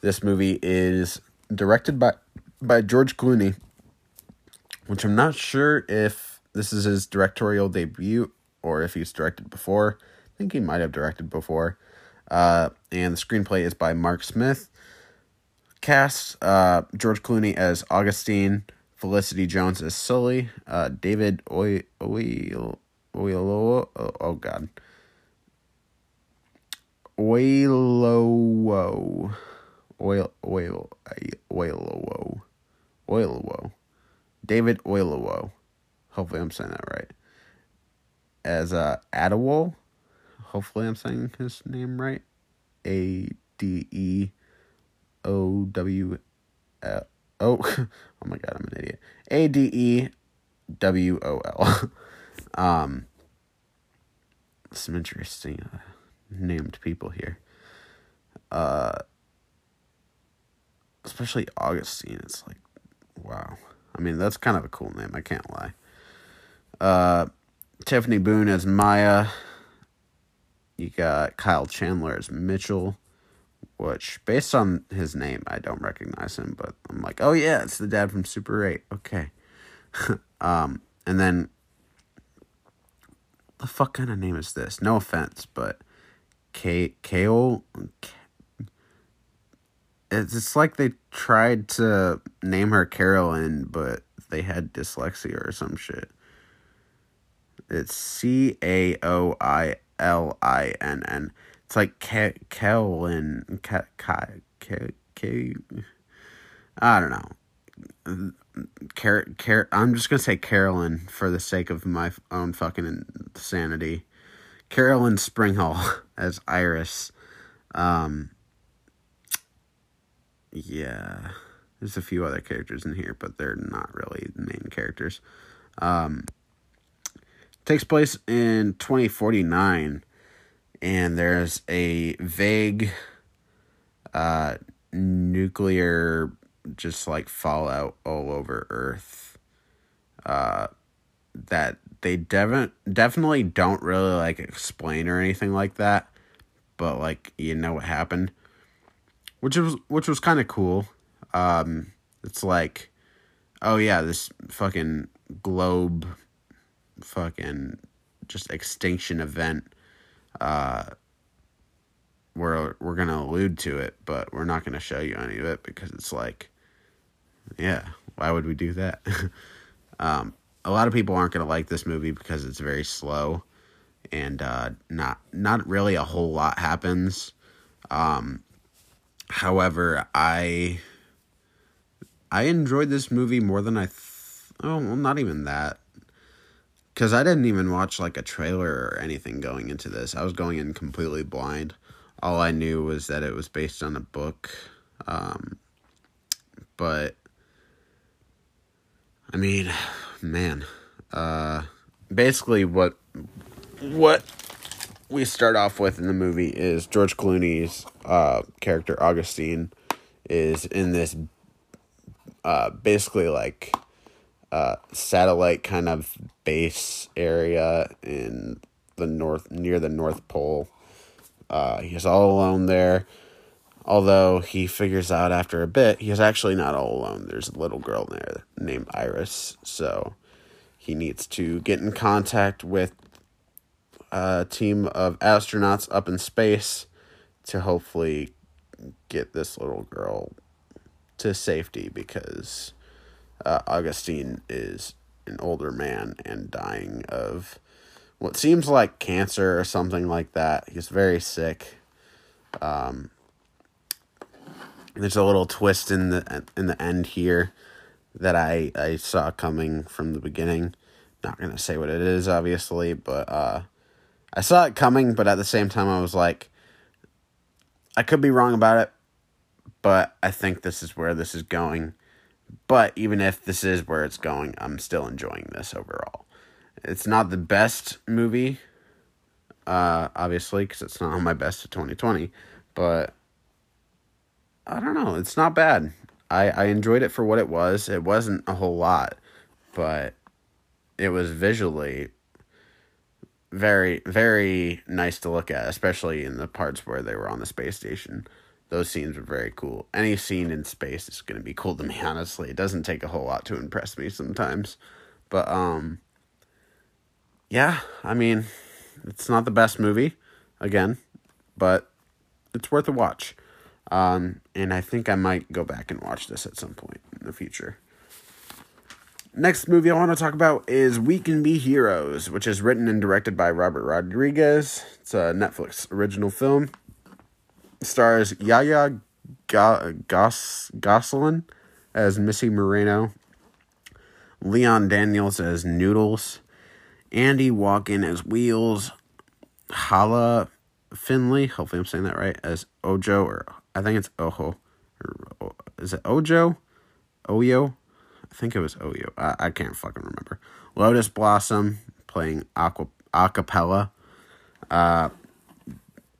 this movie is directed by by George Clooney, which I'm not sure if this is his directorial debut or if he's directed before. I think he might have directed before. Uh, and the screenplay is by Mark Smith. Cast uh, George Clooney as Augustine, Felicity Jones as Sully, uh, David Oy Oil Oilo oh, oh god. Oilo Oil Oil Oilo Oilo David Oilo Hopefully I'm saying that right as uh, Adewole. Hopefully, I'm saying his name right. A D E O W L. Oh, oh my God, I'm an idiot. A D E W O L. Um, some interesting uh, named people here. Uh, especially Augustine. It's like, wow. I mean, that's kind of a cool name. I can't lie. Uh, Tiffany Boone as Maya. You got Kyle Chandler as Mitchell, which, based on his name, I don't recognize him, but I'm like, oh yeah, it's the dad from Super 8. Okay. um, and then the fuck kind of name is this? No offense, but K Kale. It's it's like they tried to name her Carolyn, but they had dyslexia or some shit. It's C A O I L I N N. It's like K Carolyn. K K K. I don't know. Car- Car- I'm just gonna say Carolyn for the sake of my own fucking sanity. Carolyn Springall as Iris. Um, yeah, there's a few other characters in here, but they're not really main characters. Um, takes place in 2049, and there's a vague uh, nuclear just like fallout all over Earth. Uh, that they dev- definitely don't really like explain or anything like that, but like you know what happened, which was which was kind of cool. Um, it's like, oh yeah, this fucking globe, fucking just extinction event. Uh, we're we're gonna allude to it, but we're not gonna show you any of it because it's like, yeah, why would we do that? um, a lot of people aren't gonna like this movie because it's very slow, and uh, not not really a whole lot happens. Um, however, I I enjoyed this movie more than I. Th- oh, well, not even that. Because I didn't even watch like a trailer or anything going into this. I was going in completely blind all I knew was that it was based on a book. Um, but I mean, man, uh, basically what what we start off with in the movie is George Clooney's uh, character Augustine is in this uh, basically like uh, satellite kind of base area in the north near the North Pole uh, he's all alone there. Although he figures out after a bit, he's actually not all alone. There's a little girl there named Iris. So he needs to get in contact with a team of astronauts up in space to hopefully get this little girl to safety because uh, Augustine is an older man and dying of what seems like cancer or something like that. He's very sick. Um, there's a little twist in the in the end here that I I saw coming from the beginning. Not gonna say what it is, obviously, but uh, I saw it coming. But at the same time, I was like, I could be wrong about it, but I think this is where this is going. But even if this is where it's going, I'm still enjoying this overall. It's not the best movie, uh, obviously, because it's not on my best of 2020, but I don't know. It's not bad. I, I enjoyed it for what it was. It wasn't a whole lot, but it was visually very, very nice to look at, especially in the parts where they were on the space station. Those scenes were very cool. Any scene in space is going to be cool to me, honestly. It doesn't take a whole lot to impress me sometimes. But, um, yeah, I mean, it's not the best movie, again, but it's worth a watch. Um, and I think I might go back and watch this at some point in the future. Next movie I want to talk about is We Can Be Heroes, which is written and directed by Robert Rodriguez. It's a Netflix original film. Stars Yaya Ga- Gos- Gosselin as Missy Moreno, Leon Daniels as Noodles, Andy Walken as Wheels, Hala Finley, hopefully I'm saying that right, as Ojo, or I think it's Ojo. Or, is it Ojo? Oyo? I think it was Oyo. I, I can't fucking remember. Lotus Blossom playing aqua, acapella. Uh,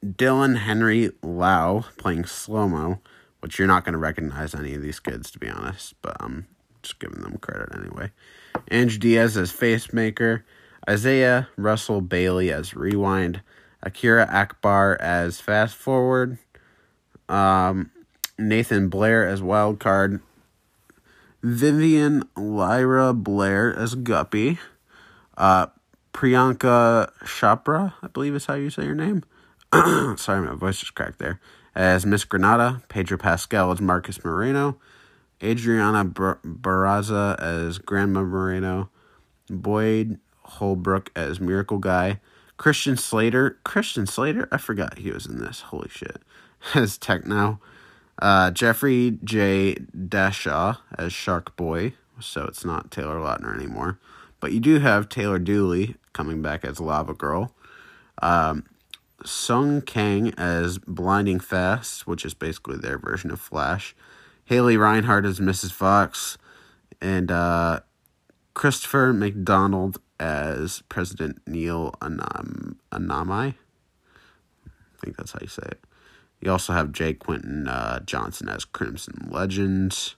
Dylan Henry Lau playing slow mo, which you're not going to recognize any of these kids, to be honest, but I'm just giving them credit anyway. Ange Diaz as Face Maker. Isaiah Russell Bailey as Rewind, Akira Akbar as Fast Forward, um, Nathan Blair as Wild Card, Vivian Lyra Blair as Guppy, uh, Priyanka Chopra, I believe is how you say your name. Sorry, my voice just cracked there. As Miss Granada, Pedro Pascal as Marcus Moreno, Adriana Bar- Barraza as Grandma Moreno, Boyd Holbrook as Miracle Guy, Christian Slater, Christian Slater, I forgot he was in this. Holy shit, as Techno, uh, Jeffrey J. Dashaw as Shark Boy, so it's not Taylor Lautner anymore, but you do have Taylor Dooley coming back as Lava Girl. Um, Sung Kang as Blinding Fast, which is basically their version of Flash. Haley Reinhart as Mrs. Fox, and uh, Christopher McDonald as President Neil Anam- Anamai. I think that's how you say it. You also have Jay Quinton uh, Johnson as Crimson Legends,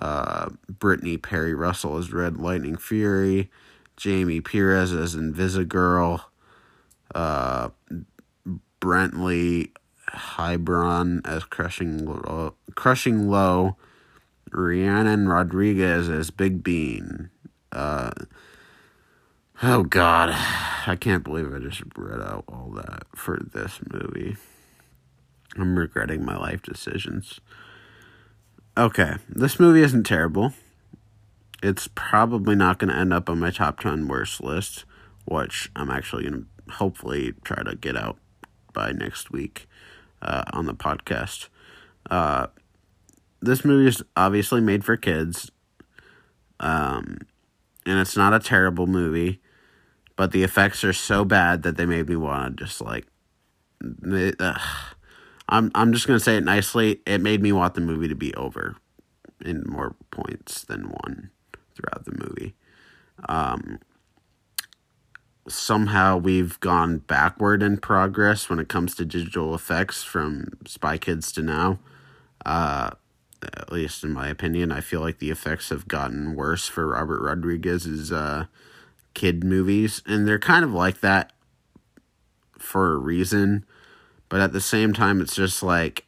uh, Brittany Perry Russell as Red Lightning Fury, Jamie Perez as Invisigirl, uh, Brentley Hybron as Crushing Low, Crushing Low, Rhiannon Rodriguez as Big Bean. Uh, oh God, I can't believe I just read out all that for this movie. I'm regretting my life decisions. Okay, this movie isn't terrible. It's probably not going to end up on my top 10 worst list, which I'm actually going to hopefully try to get out by next week uh, on the podcast. Uh, this movie is obviously made for kids, um, and it's not a terrible movie, but the effects are so bad that they made me want to just like. Uh, I'm I'm just gonna say it nicely. It made me want the movie to be over, in more points than one throughout the movie. Um, somehow we've gone backward in progress when it comes to digital effects from Spy Kids to now. Uh, at least in my opinion, I feel like the effects have gotten worse for Robert Rodriguez's uh, kid movies, and they're kind of like that for a reason. But at the same time, it's just like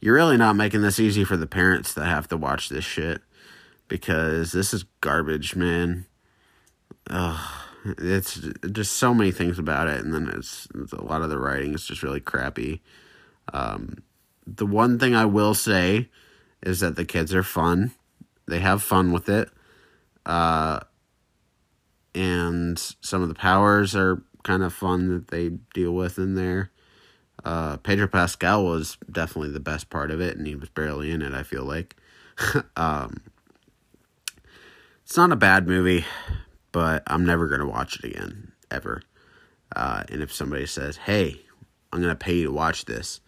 you're really not making this easy for the parents that have to watch this shit because this is garbage, man. Ugh it's just so many things about it, and then it's, it's a lot of the writing is just really crappy. Um, the one thing I will say is that the kids are fun; they have fun with it, uh, and some of the powers are kind of fun that they deal with in there. Uh, Pedro Pascal was definitely the best part of it, and he was barely in it. I feel like. um, it's not a bad movie but I'm never going to watch it again, ever. Uh, and if somebody says, hey, I'm going to pay you to watch this,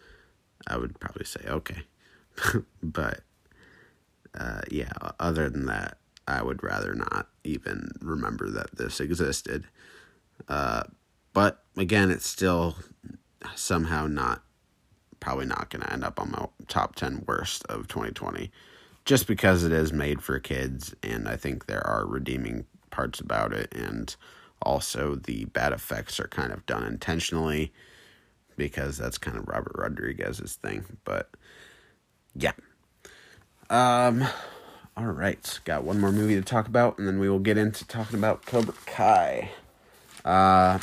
I would probably say, okay. but uh, yeah, other than that, I would rather not even remember that this existed. Uh, but again, it's still somehow not, probably not going to end up on my top 10 worst of 2020 just because it is made for kids and I think there are redeeming parts about it, and also the bad effects are kind of done intentionally because that's kind of Robert Rodriguez's thing. But yeah. Um all right, got one more movie to talk about and then we will get into talking about Cobra Kai. Uh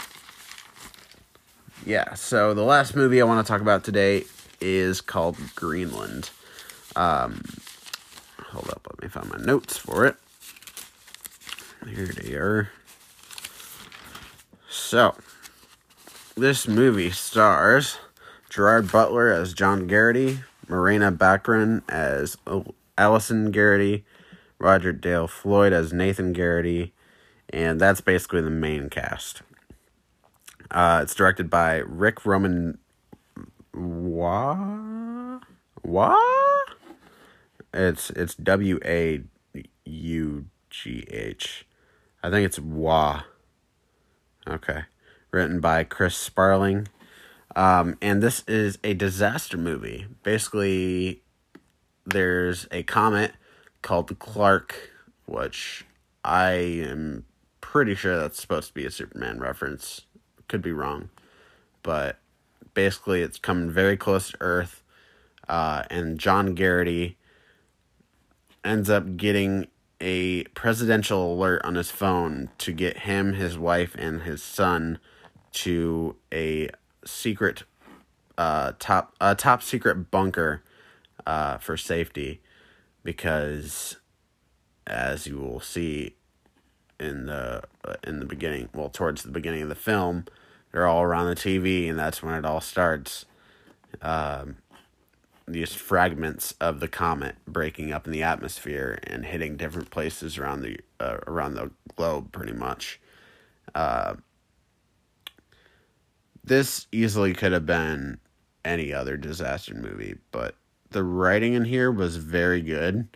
yeah, so the last movie I want to talk about today is called Greenland. Um hold up, let me find my notes for it. Here they are. So, this movie stars Gerard Butler as John Garrity, Marina Baccarin as Allison Garrity, Roger Dale Floyd as Nathan Garrity, and that's basically the main cast. Uh, it's directed by Ric Roman. Wah? Wah? It's it's W A U G H. I think it's Wah. Okay. Written by Chris Sparling. Um, and this is a disaster movie. Basically, there's a comet called the Clark, which I am pretty sure that's supposed to be a Superman reference. Could be wrong. But basically, it's coming very close to Earth. Uh, and John Garrity ends up getting a presidential alert on his phone to get him, his wife, and his son to a secret uh, top a top secret bunker uh, for safety because as you will see in the uh, in the beginning well towards the beginning of the film they're all around the TV and that's when it all starts. Um, these fragments of the comet breaking up in the atmosphere and hitting different places around the uh, around the globe pretty much uh, this easily could have been any other disaster movie, but the writing in here was very good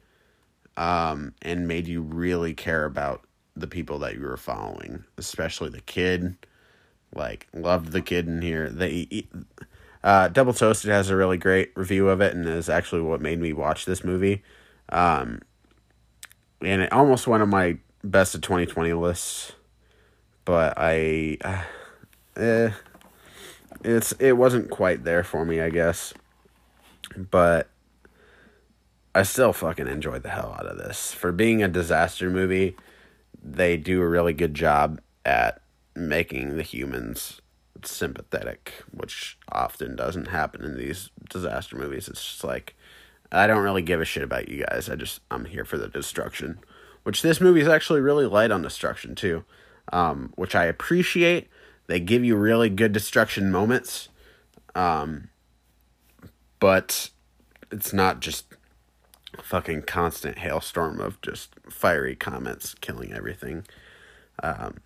um, and made you really care about the people that you were following, especially the kid. Like, loved the kid in here. They, uh, Double Toasted has a really great review of it and is actually what made me watch this movie. Um, and it almost one of my best of 2020 lists, but I, uh, eh, it's it wasn't quite there for me, I guess. But I still fucking enjoyed the hell out of this. For being a disaster movie, they do a really good job at making the humans sympathetic, which often doesn't happen in these disaster movies. It's just like I don't really give a shit about you guys. I just I'm here for the destruction. Which this movie is actually really light on destruction too. Um, which I appreciate they give you really good destruction moments. Um, but it's not just a fucking constant hailstorm of just fiery comments killing everything. Um,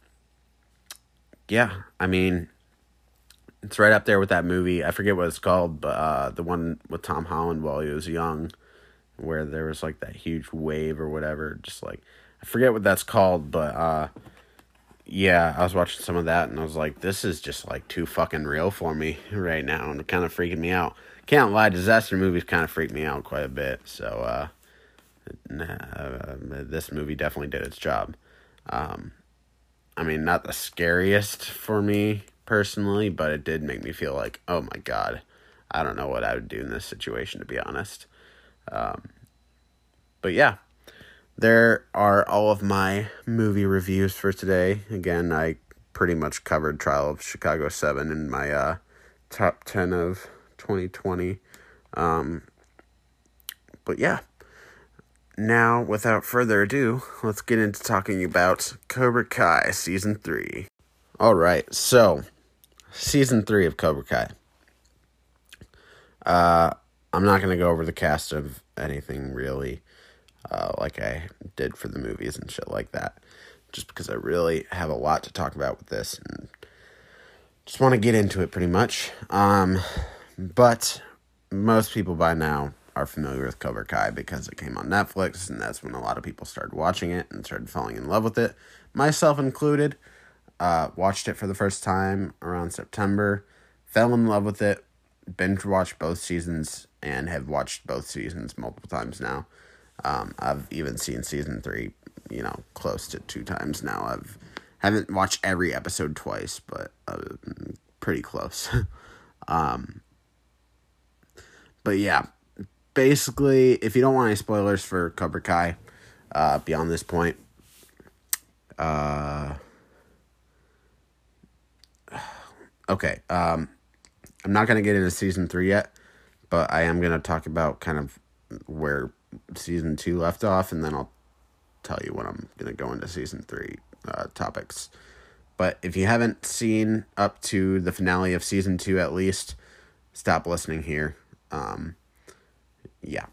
yeah, I mean, it's right up there with that movie. I forget what it's called, but uh, the one with Tom Holland while he was young, where there was like that huge wave or whatever. Just like I forget what that's called, but uh, yeah, I was watching some of that and I was like, this is just like too fucking real for me right now and kind of freaking me out. Can't lie, disaster movies kind of freak me out quite a bit. So, uh, uh, this movie definitely did its job. Um, I mean, not the scariest for me personally, but it did make me feel like, oh my god, I don't know what I would do in this situation, to be honest. Um, but yeah, there are all of my movie reviews for today. Again, I pretty much covered Trial of Chicago 7 in my uh, top 10 of 2020. Um, but yeah. Now, without further ado, let's get into talking about Cobra Kai Season 3. Alright, so, Season 3 of Cobra Kai. Uh, I'm not going to go over the cast of anything really uh, like I did for the movies and shit like that. Just because I really have a lot to talk about with this and just want to get into it pretty much. Um, but most people by now are familiar with Cobra Kai because it came on Netflix, and that's when a lot of people started watching it and started falling in love with it, myself included. Uh, watched it for the first time around September, fell in love with it, binge watched both seasons, and have watched both seasons multiple times now. Um, I've even seen season three, you know, close to two times now. I've haven't watched every episode twice, but uh, pretty close. um, but yeah, basically, if you don't want any spoilers for Cobra Kai, uh, beyond this point, uh, okay, um, I'm not gonna get into season three yet, but I am gonna talk about kind of where season two left off, and then I'll tell you when I'm gonna go into season three uh, topics. But if you haven't seen up to the finale of season two, at least stop listening here. Um, yeah.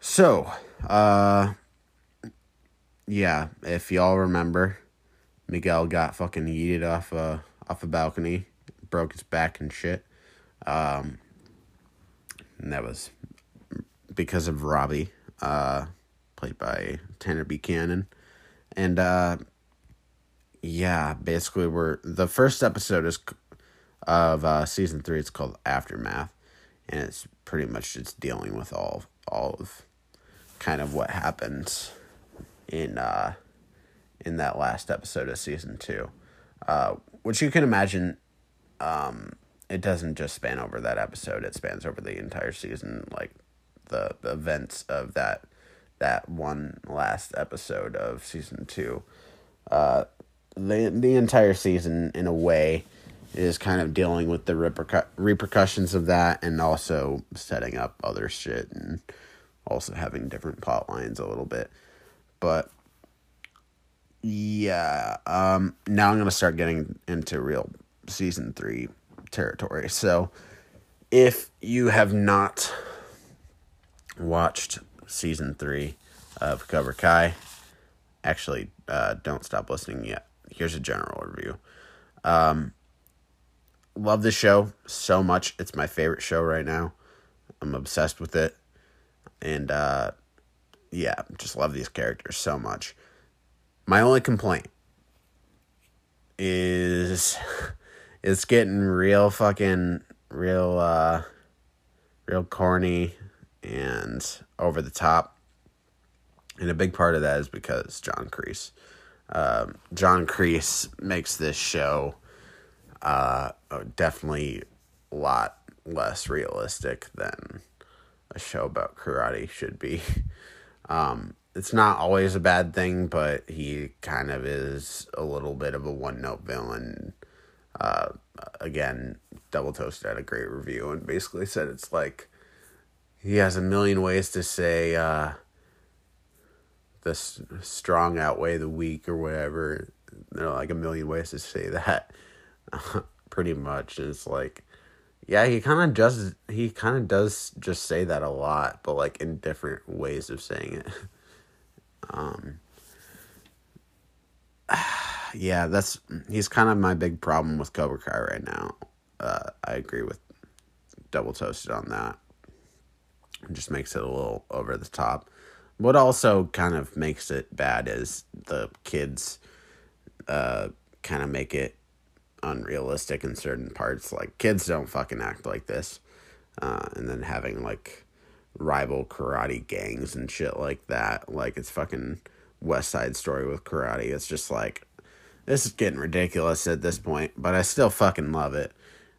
So, uh, yeah, if y'all remember, Miguel got fucking yeeted off a off a balcony, broke his back and shit. Um, and that was because of Robbie, uh, played by Tanner Buchanan. And uh, yeah, basically, we're the first episode is of uh, season three. It's called Aftermath, and it's pretty much just dealing with all all of kind of what happens in uh, in that last episode of season two, uh, which you can imagine. Um, it doesn't just span over that episode; it spans over the entire season. Like the, the events of that that one last episode of season two. Uh, the the entire season, in a way, is kind of dealing with the repercu- repercussions of that, and also setting up other shit, and also having different plot lines a little bit. But yeah, um, now I'm gonna start getting into real season three territory. So, if you have not watched season three of Cobra Kai, actually, uh, don't stop listening yet. Here's a general review. Um, love the show so much. It's my favorite show right now. I'm obsessed with it. And uh, yeah, just love these characters so much. My only complaint is it's getting real fucking real uh real corny and over the top. And a big part of that is because John Kreese. Um, John Kreese makes this show uh, definitely a lot less realistic than a show about karate should be. Um, it's not always a bad thing, but he kind of is a little bit of a one note villain. Uh, again, Double Toast had a great review and basically said it's like he has a million ways to say uh, the s- strong outweigh the weak or whatever. There are like a million ways to say that, pretty much. And it's like, yeah, he kind of does. He kind of does just say that a lot, but like in different ways of saying it. Um. Yeah, that's he's kind of my big problem with Cobra Kai right now. Uh, I agree with Double Toasted on that. It just makes it a little over the top. What also kind of makes it bad is the kids uh, kind of make it unrealistic in certain parts. Like, kids don't fucking act like this. Uh, and then having, like, rival karate gangs and shit like that. Like, it's fucking West Side Story with karate. It's just like, this is getting ridiculous at this point, but I still fucking love it.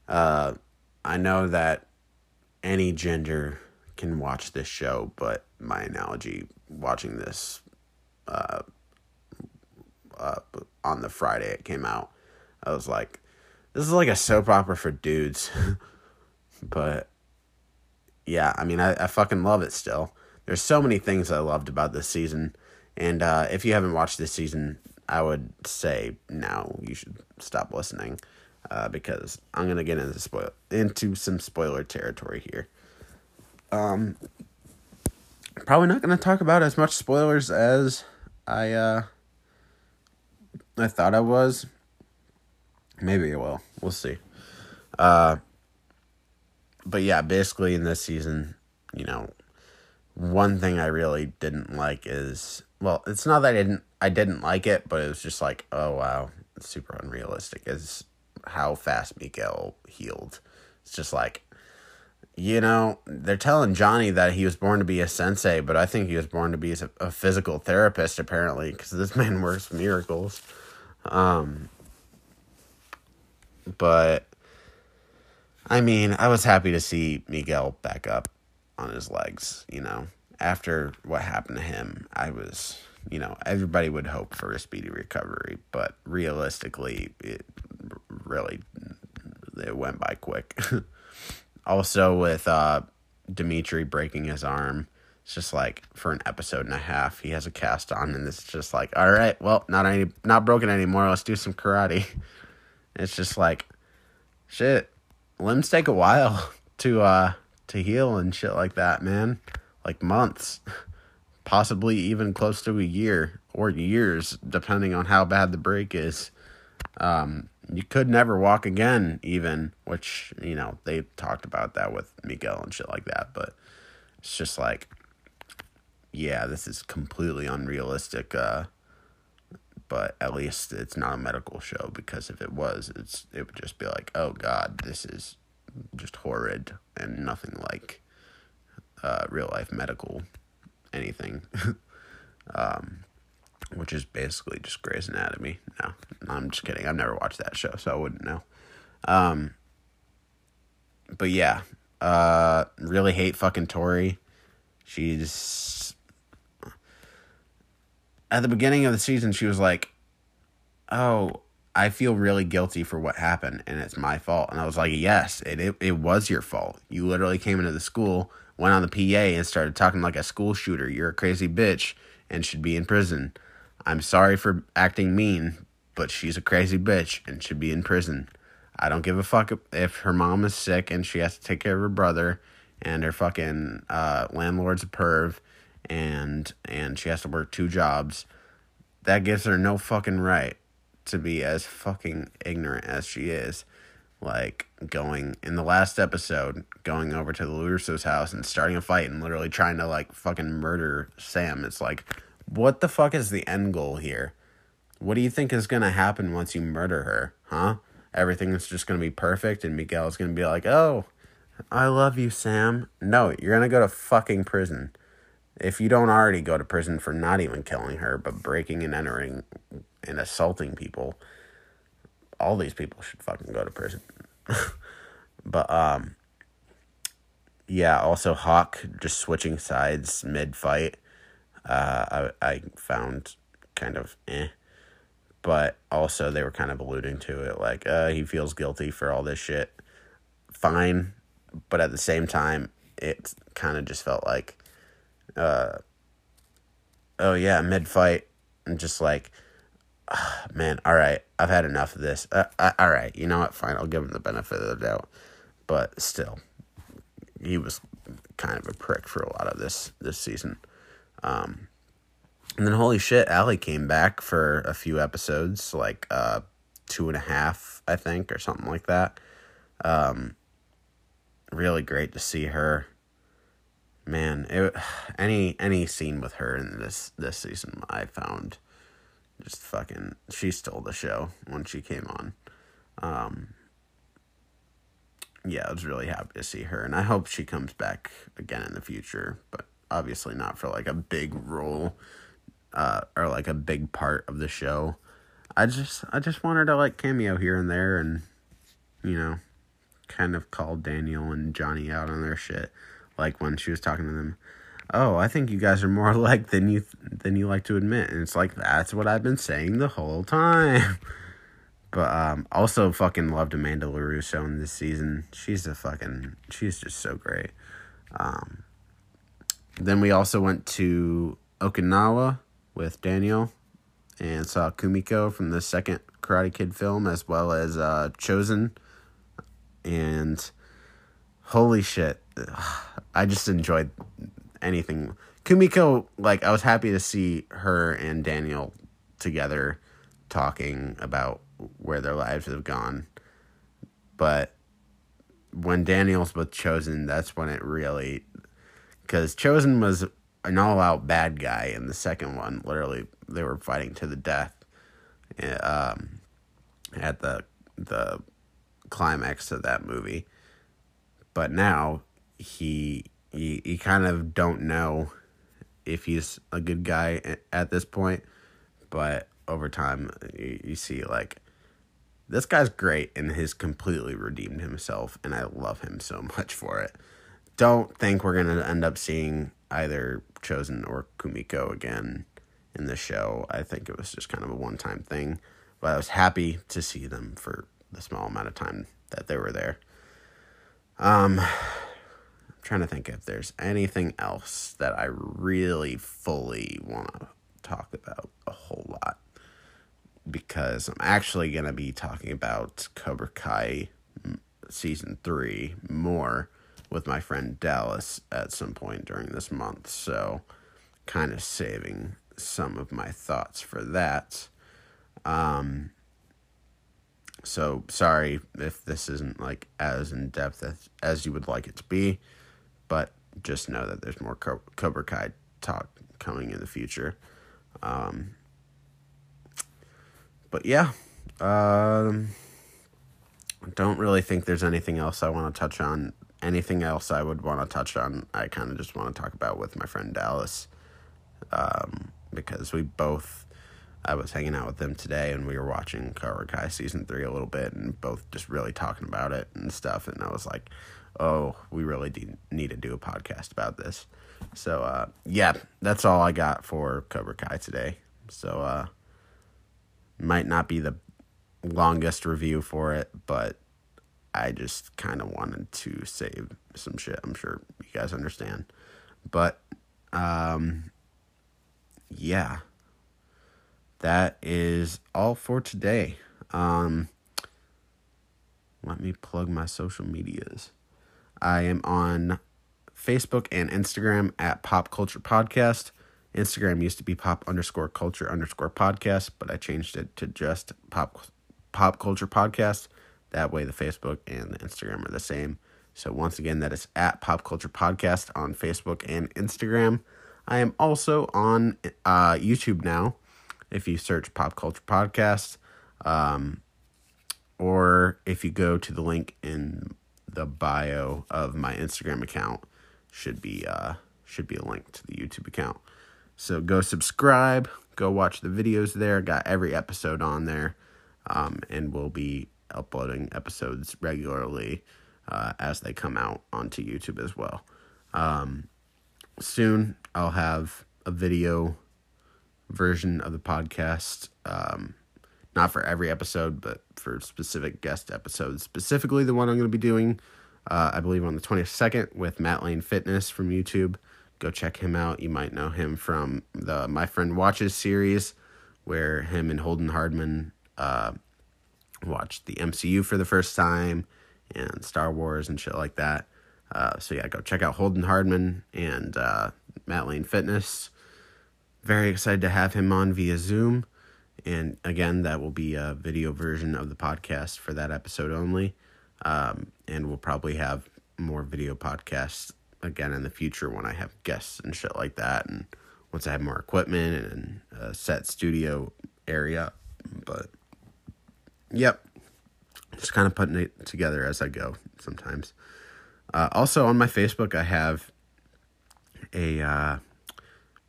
Uh, I know that any gender can watch this show, but my analogy watching this uh, uh, on the Friday it came out, I was like, this is like a soap opera for dudes. but yeah, I mean, I, I fucking love it still. There's so many things I loved about this season. And uh, if you haven't watched this season, I would say now you should stop listening uh, because I'm going to get into, spoil- into some spoiler territory here. Um, probably not going to talk about as much spoilers as I uh, I thought I was. Maybe I will. We'll see. Uh, but yeah, basically in this season, you know, one thing I really didn't like is well, it's not that I didn't I didn't like it, but it was just like, oh wow, it's super unrealistic. Is how fast Miguel healed. It's just like, you know, they're telling Johnny that he was born to be a sensei, but I think he was born to be a, a physical therapist apparently, because this man works miracles. Um, but I mean, I was happy to see Miguel back up on his legs, you know. After what happened to him, I was, you know, everybody would hope for a speedy recovery, but realistically, it really it went by quick. also with uh Demetri breaking his arm, it's just like for an episode and a half, he has a cast on and it's just like, all right, well, not any not broken anymore. Let's do some karate. It's just like shit. Limbs take a while to uh to heal and shit like that, man. Like months. Possibly even close to a year or years, depending on how bad the break is. Um, you could never walk again, even, which, you know, they talked about that with Miguel and shit like that, but it's just like, yeah, this is completely unrealistic. Uh, but at least it's not a medical show because if it was, it's it would just be like, oh god, this is just horrid and nothing like uh, real life medical anything. um, which is basically just Grey's Anatomy. No, I'm just kidding. I've never watched that show, so I wouldn't know. Um, but yeah, uh, really hate fucking Tory. She's at the beginning of the season, she was like, "Oh, I feel really guilty for what happened, and it's my fault." And I was like, "Yes, it it, it was your fault. You literally came into the school, went on the PA, and started talking like a school shooter. You're a crazy bitch and should be in prison. I'm sorry for acting mean, but she's a crazy bitch and should be in prison. I don't give a fuck if her mom is sick and she has to take care of her brother, and her fucking uh, landlord's a perv." And and she has to work two jobs. That gives her no fucking right to be as fucking ignorant as she is like going in the last episode going over to the Russo's house and starting a fight and literally trying to like fucking murder Sam. It's like what the fuck is the end goal here? What do you think is to happen once you murder her huh? Everything is just to be perfect and Miguel's to be like oh I love you Sam. No you're to go to fucking prison if you don't already go to prison for not even killing her, but breaking and entering and assaulting people, all these people should fucking go to prison. but um yeah, also Hawk just switching sides mid fight. Uh I I found kind of eh. But also they were kind of alluding to it like uh he feels guilty for all this shit. Fine, but at the same time it kind of just felt like uh, oh yeah, mid fight, and just like, oh, man, all right, I've had enough of this. Uh, uh, all right, you know what? Fine, I'll give him the benefit of the doubt, but still, he was kind of a prick for a lot of this this season. Um, and then holy shit, Ali came back for a few episodes, like uh, two and a half, I think, or something like that. Um, really great to see her man, it, any any scene with her in this this season, I found just fucking. She stole the show when she came on. Um, yeah, I was really happy to see her, and I hope she comes back again in the future. But obviously not for like a big role, uh, or like a big part of the show. I just I just want her to like cameo here and there, and you know, kind of call Daniel and Johnny out on their shit like when she was talking to them oh i think you guys are more alike than you than you like to admit. And it's like that's what i've been saying the whole time. But um also fucking loved amanda larusso in this season. She's a fucking she's just so great. Um then we also went to okinawa with daniel and saw kumiko from the second karate kid film as well as uh chozen and holy shit I just enjoyed anything. Kumiko, like, I was happy to see her and Daniel together talking about where their lives have gone. But when Daniel's with Chozen, that's when it really. Because Chozen was an all out bad guy in the second one. Literally, they were fighting to the death um, at the, the climax of that movie. But now he you, you kind of don't know if he's a good guy at this point, but over time you, you see like this guy's great and has completely redeemed himself and I love him so much for it. Don't think we're going to end up seeing either Chozen or Kumiko again in the show. I think it was just kind of a one-time thing, but I was happy to see them for the small amount of time that they were there. Um I'm trying to think if there's anything else that I really fully want to talk about a whole lot. Because I'm actually going to be talking about Cobra Kai season three more with my friend Dallas at some point during this month. So, kind of saving some of my thoughts for that. Um, so sorry if this isn't like as in depth as, as you would like it to be. But just know that there's more Cobra Kai talk coming in the future. Um, but yeah, um, don't really think there's anything else I want to touch on. Anything else I would want to touch on, I kind of just want to talk about with my friend Dallas. Um, because we both, I was hanging out with them today and we were watching Cobra Kai season three a little bit and both just really talking about it and stuff. And I was like, oh, we really need to do a podcast about this. So, uh, yeah, that's all I got for Cobra Kai today. So uh might not be the longest review for it, but I just kind of wanted to save some shit. I'm sure you guys understand. But um yeah. That is all for today. Um let me plug my social medias. I am on Facebook and Instagram at Pop Culture Podcast. Instagram used to be pop underscore culture underscore podcast, but I changed it to just pop pop culture podcast. That way the Facebook and the Instagram are the same. So once again, that is at pop culture podcast on Facebook and Instagram. I am also on uh, YouTube now. If you search pop culture podcast, um, or if you go to the link in the bio of my Instagram account, should be uh should be a link to the YouTube account. So go subscribe, go watch the videos there. Got every episode on there, um, and we'll be uploading episodes regularly uh, as they come out onto YouTube as well. Um, soon I'll have a video version of the podcast. Um, not for every episode, but for specific guest episodes. Specifically, the one I'm going to be doing, uh, I believe, on the 22nd with Matt Lane Fitness from YouTube. Go check him out. You might know him from the My Friend Watches series, where him and Holden Hardman uh, watched the MCU for the first time and Star Wars and shit like that. Uh, so yeah, go check out Holden Hardman and uh, Matt Lane Fitness. Very excited to have him on via Zoom. And again, that will be a video version of the podcast for that episode only. Um, and we'll probably have more video podcasts again in the future when I have guests and shit like that. And once I have more equipment and a set studio area. But, yep. Just kind of putting it together as I go sometimes. Uh, also, on my Facebook, I have a uh,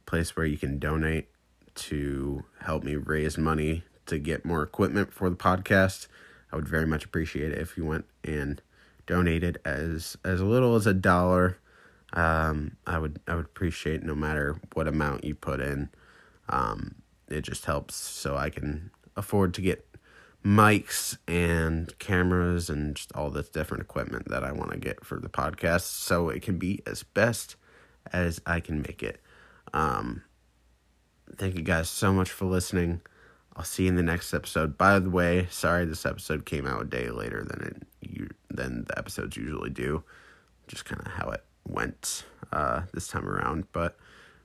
place where you can donate to help me raise money to get more equipment for the podcast. I would very much appreciate it if you went and donated as as little as a dollar. Um, I would I would appreciate no matter what amount you put in. Um, it just helps so I can afford to get mics and cameras and just all this different equipment that I want to get for the podcast so it can be as best as I can make it. Um, thank you guys so much for listening. I'll see you in the next episode. By the way, sorry this episode came out a day later than it than the episodes usually do. Just kind of how it went uh, this time around, but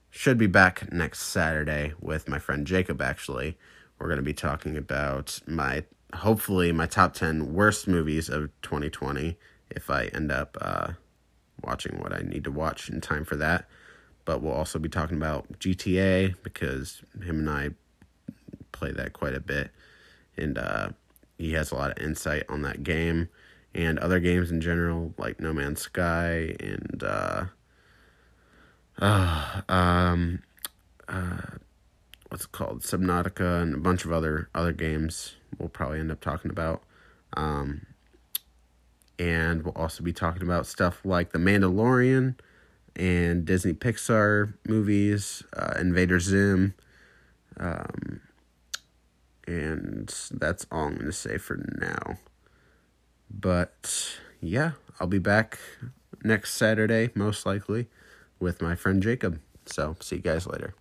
should be back next Saturday with my friend Jacob. Actually, we're going to be talking about my hopefully my top ten worst movies of 2020. If I end up uh, watching what I need to watch in time for that but we'll also be talking about GTA because him and I play that quite a bit, and uh, he has a lot of insight on that game and other games in general, like No Man's Sky and uh, uh, um, uh, what's called, Subnautica, and a bunch of other other games. We'll probably end up talking about. Um, and we'll also be talking about stuff like The Mandalorian and Disney Pixar movies, uh, Invader Zim. Um, and that's all I'm going to say for now. But yeah, I'll be back next Saturday, most likely, with my friend Jacob. So, see you guys later.